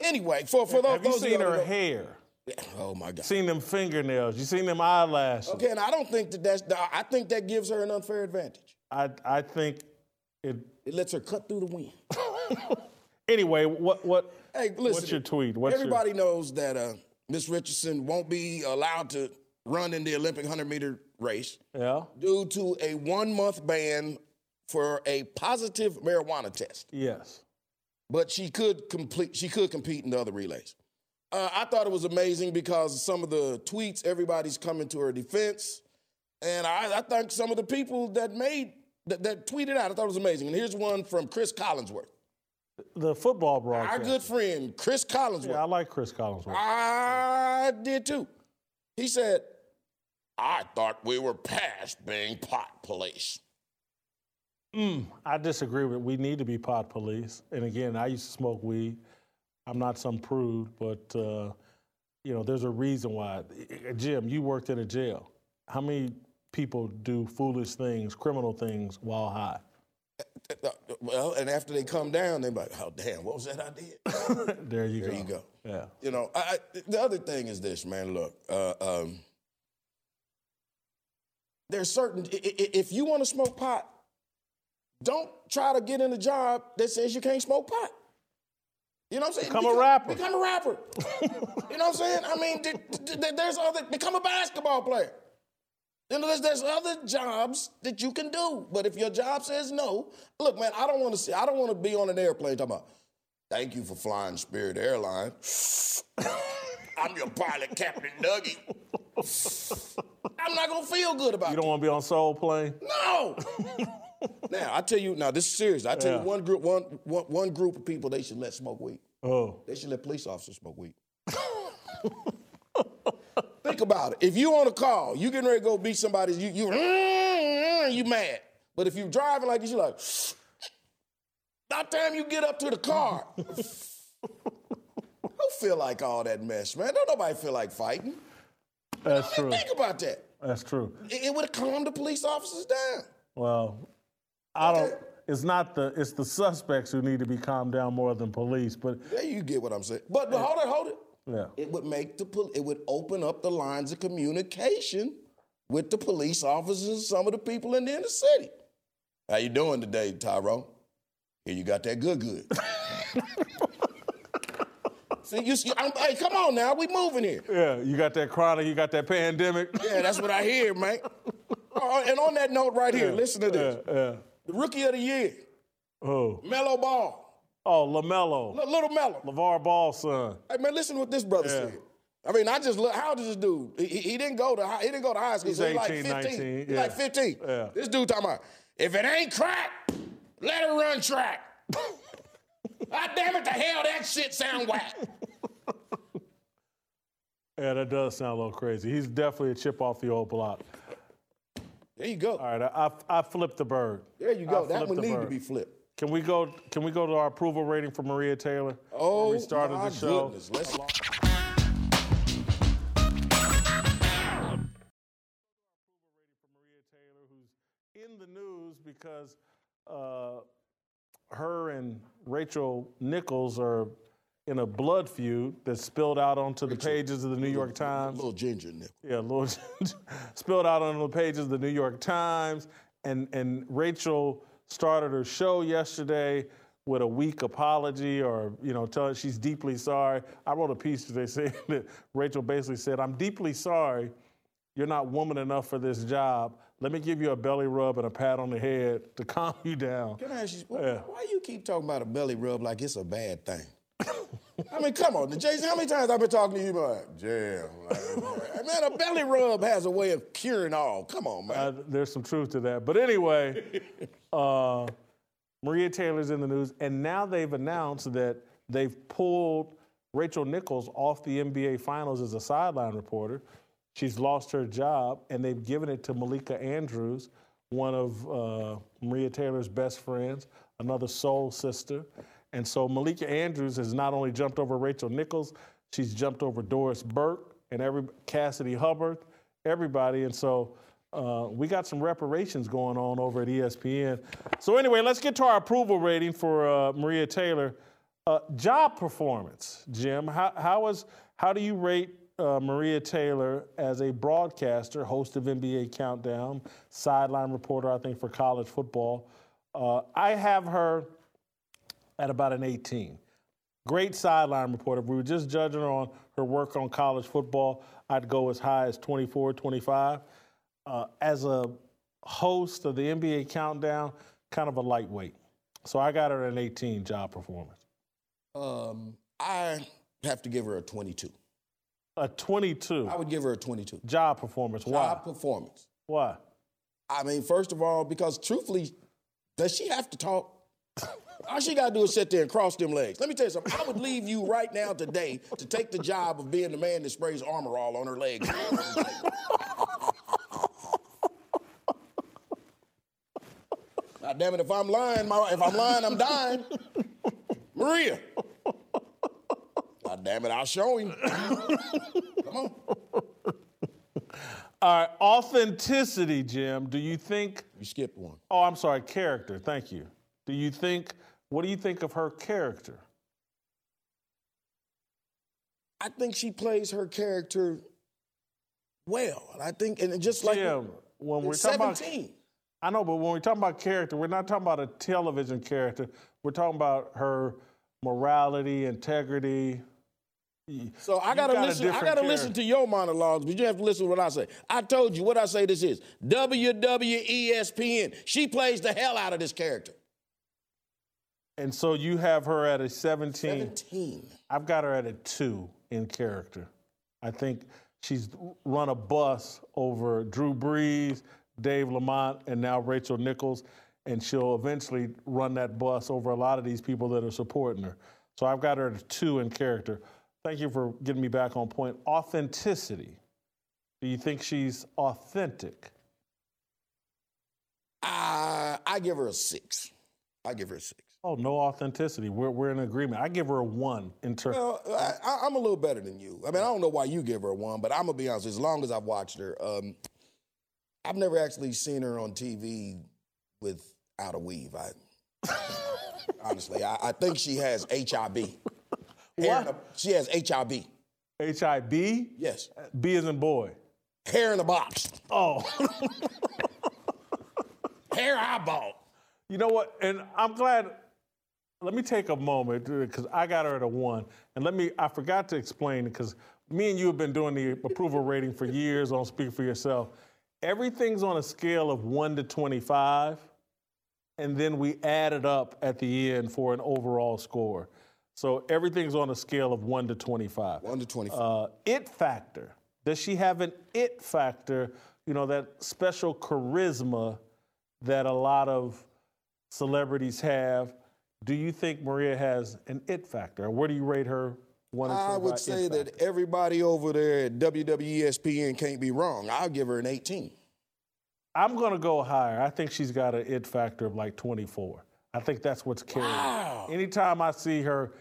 anyway, for for those, Have you those seen her hair? Oh my God. Seen them fingernails? You seen them eyelashes? Okay, and I don't think that that's. I think that gives her an unfair advantage. I I think it. It lets her cut through the wind. Anyway, what what? Hey, listen. What's your tweet? What's your- everybody knows that uh, Miss Richardson won't be allowed to run in the Olympic 100 meter race Yeah. due to a one month ban for a positive marijuana test. Yes. But she could complete. She could compete in the other relays. Uh, I thought it was amazing because some of the tweets, everybody's coming to her defense, and I, I think some of the people that made that, that tweeted out, I thought it was amazing. And here's one from Chris Collinsworth, The football broadcast. our good friend, Chris Collinsworth. Yeah, I like Chris Collinsworth. I did too. He said, I thought we were past being pot police. I disagree with. We need to be pot police. And again, I used to smoke weed. I'm not some prude, but uh, you know, there's a reason why. Jim, you worked in a jail. How many people do foolish things, criminal things while high? Well, and after they come down, they're like, oh, damn, what was that I did? There you There go. you go. Yeah. You know, I, the other thing is this, man. Look, uh, um, there's certain. If you want to smoke pot, don't try to get in a job that says you can't smoke pot. You know what I'm saying? Become a rapper. Become a rapper. you know what I'm saying? I mean, th- th- th- there's other. Become a basketball player. You know, there's, there's other jobs that you can do. But if your job says no, look, man, I don't want to see. I don't want to be on an airplane talking about. Thank you for flying Spirit Airlines. I'm your pilot, Captain Dougie. I'm not gonna feel good about it. You don't want to be on Soul Plane? No. now I tell you, now this is serious. I tell Yeah. you, one group, one, one, one group of people they should let smoke weed. Oh. They should let police officers smoke weed. Think about it. If you on a call, you getting ready to go beat somebody, you you you mad. But if you driving like this, you like. By the time you get up to the car, don't feel like all that mess, man. Don't nobody feel like fighting. That's true. Think about that. That's true. It, it would have calmed the police officers down. Well, I don't. It's not the. It's the suspects who need to be calmed down more than police. But Yeah, you get what I'm saying. But, but hold it, hold it. yeah. It would make the pol- it would open up the lines of communication with the police officers and some of the people in the inner city. How you doing today, Tyrone? Here you got that good good. See, you, see, I'm, hey, come on now, we moving here. Yeah. You got that chronic. You got that pandemic. Yeah, that's what I hear, man. Oh, and on that note right here, listen to Yeah. this. Yeah. The rookie of the year, Oh. Mellow Ball, Oh, LaMelo. L- little Mellow. LaVar Ball's son. Hey man, listen to what this brother Yeah. said. I mean, I just look. How old is this dude? He, he- didn't go to high, he didn't go to high school. He's so he like 18, 15. 19, He yeah. like 15. Yeah. This dude talking about. If it ain't crack, let her run track. God damn it, the hell that shit sound whack. Yeah, that does sound a little crazy. He's definitely a chip off the old block. There you go. All right, I, I, I flipped the bird. There you go. I That one the need to be flipped. Can we go? Can we go to our approval rating for Maria Taylor? Oh, we started my the show. goodness. Let's Maria Taylor, who's in the news because uh, her and Rachel Nichols are in a blood feud that spilled out onto the pages of the New York Times. little ginger nip. Yeah, Lord spilled out on the pages of the New York Times, and and Rachel started her show yesterday with a weak apology, or you know, telling she's deeply sorry. I wrote a piece today saying that Rachel basically said, "I'm deeply sorry. You're not woman enough for this job. Let me give you a belly rub and a pat on the head to calm you down." Can I ask you, Yeah. why you keep talking about a belly rub like it's a bad thing? I mean, come on, Jason. How many times I've been talking to you about jail? Like, man, a belly rub has a way of curing all. Come on, man. Uh, there's some truth to that. But anyway, uh, Maria Taylor's in the news, and now they've announced that they've pulled Rachel Nichols off the NBA Finals as a sideline reporter. She's lost her job, and they've given it to Malika Andrews, one of uh, Maria Taylor's best friends, another soul sister. And so Malika Andrews has not only jumped over Rachel Nichols, she's jumped over Doris Burke and every Cassidy Hubbarth, everybody. And so uh, we got some reparations going on over at ESPN. So anyway, let's get to our approval rating for uh, Maria Taylor. Uh, job performance, Jim. How, how is how do you rate uh, Maria Taylor as a broadcaster, host of NBA Countdown, sideline reporter, I think for college football? Uh, I have her at about an 18. Great sideline reporter. If we were just judging her on her work on college football, I'd go as high as 24, 25. Uh, as a host of the NBA Countdown, kind of a lightweight. So I got her an 18 job performance. Um, I have to give her a 22. A 22 I would give her a 22. job performance. Why? Job performance. Why? I mean, first of all, because truthfully, does she have to talk? All she got to do is sit there and cross them legs. Let me tell you something. I would leave you right now today to take the job of being the man that sprays armor all on her legs. God damn it! If I'm lying, my, if I'm lying, I'm dying. Maria. God damn it! I'll show him. Come on. All right, authenticity, Jim. Do you think? You skipped one. Oh, I'm sorry, character. Thank you. Do you think? What do you think of her character? I think she plays her character well. And I think, and just like Jim, when we're talking about 17, I know, but when we're talking about character, we're not talking about a television character. We're talking about her morality, integrity. so I gotta got listen. I gotta listen to your monologues, but you have to listen to what I say. I told you what I say. This is WWESPN. She plays the hell out of this character. And so you have her at a 17. 17. I've got her at a two in character. I think she's run a bus over Drew Brees, Dave Lamont, and now Rachel Nichols, and she'll eventually run that bus over a lot of these people that are supporting her. So I've got her at a two in character. Thank you for getting me back on point. Authenticity. Do you think she's authentic? I I give her a six. I give her a six. Oh, no authenticity. We're, we're in agreement. I give her a one in terms. Well, I, I'm a little better than you. I mean, I don't know why you give her a one, but I'm gonna be honest. As long as I've watched her, um, I've never actually seen her on TV without a weave. I honestly, I, I think she has HIB. What? a- she has HIB. HIB? Yes, B as in boy. hair in a box, Oh. hair I bought. You know what? And I'm glad. Let me take a moment because I got her at a one. And let me, I forgot to explain because me and you have been doing the approval rating for years on Speak for Yourself. Everything's on a scale of one to 25. And then we add it up at the end for an overall score. So everything's on a scale of one to 25. One to 25. Uh, it factor. Does she have an it factor? You know, that special charisma that a lot of celebrities have. Do you think Maria has an it factor? Where do you rate her? One I would say that factor? everybody over there at WWESPN can't be wrong. I'll give her an 18. I'm going to go higher. I think she's got an it factor of like 24. I think that's what's carrying. her. Wow. Anytime I see her,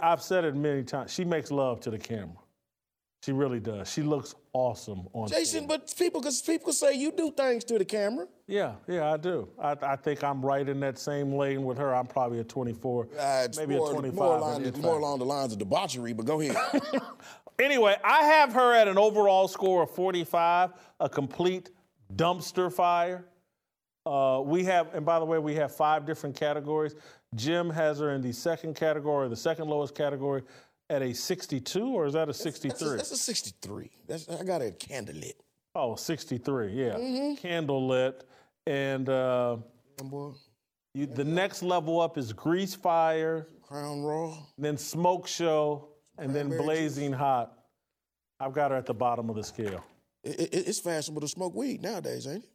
I've said it many times. She makes love to the camera. She really does. She looks awesome on. Jason, but people, cause people say you do things to the camera. Yeah, yeah, I do. I, I think I'm right in that same lane with her. I'm probably a 24, Uh, maybe more, a 25. More, along, it more along the lines of debauchery, but go ahead. Anyway, I have her at an overall score of 45, a complete dumpster fire. Uh, we have, and by the way, we have five different categories. Jim has her in the second category, the second lowest category, at a 62, or is that a That's a, 63? that's a 63. That's, I got a candlelit. oh, 63, yeah. Mm-hmm. Candle lit. And uh, you, the next level up is Grease Fire, Crown Raw. then Smoke Show, and then Blazing Hot. I've got her at the bottom of the scale. It, it, it's fashionable to smoke weed nowadays, ain't it?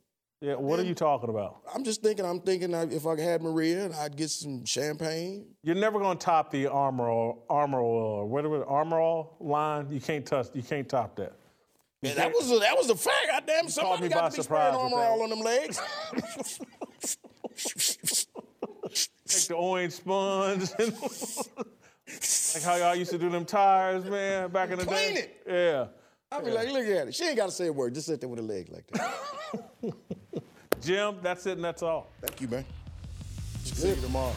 Yeah, what are you talking about? I'm just thinking. I'm thinking if I had Maria, I'd get some champagne. You're never going to top the Armor All- Armor All, or whatever Armor All line. You can't touch. You can't top that. Man, that was a, that was a fact. Goddamn, caught somebody me got by to be spraying armor all on them legs. Take the orange sponge. like how y'all used to do them tires, man, back in the Clean day. it. Yeah. I'll be like, look at it. She ain't got to say a word. Just sit there with a leg like that. Jim, that's it and that's all. Thank you, man. See you tomorrow.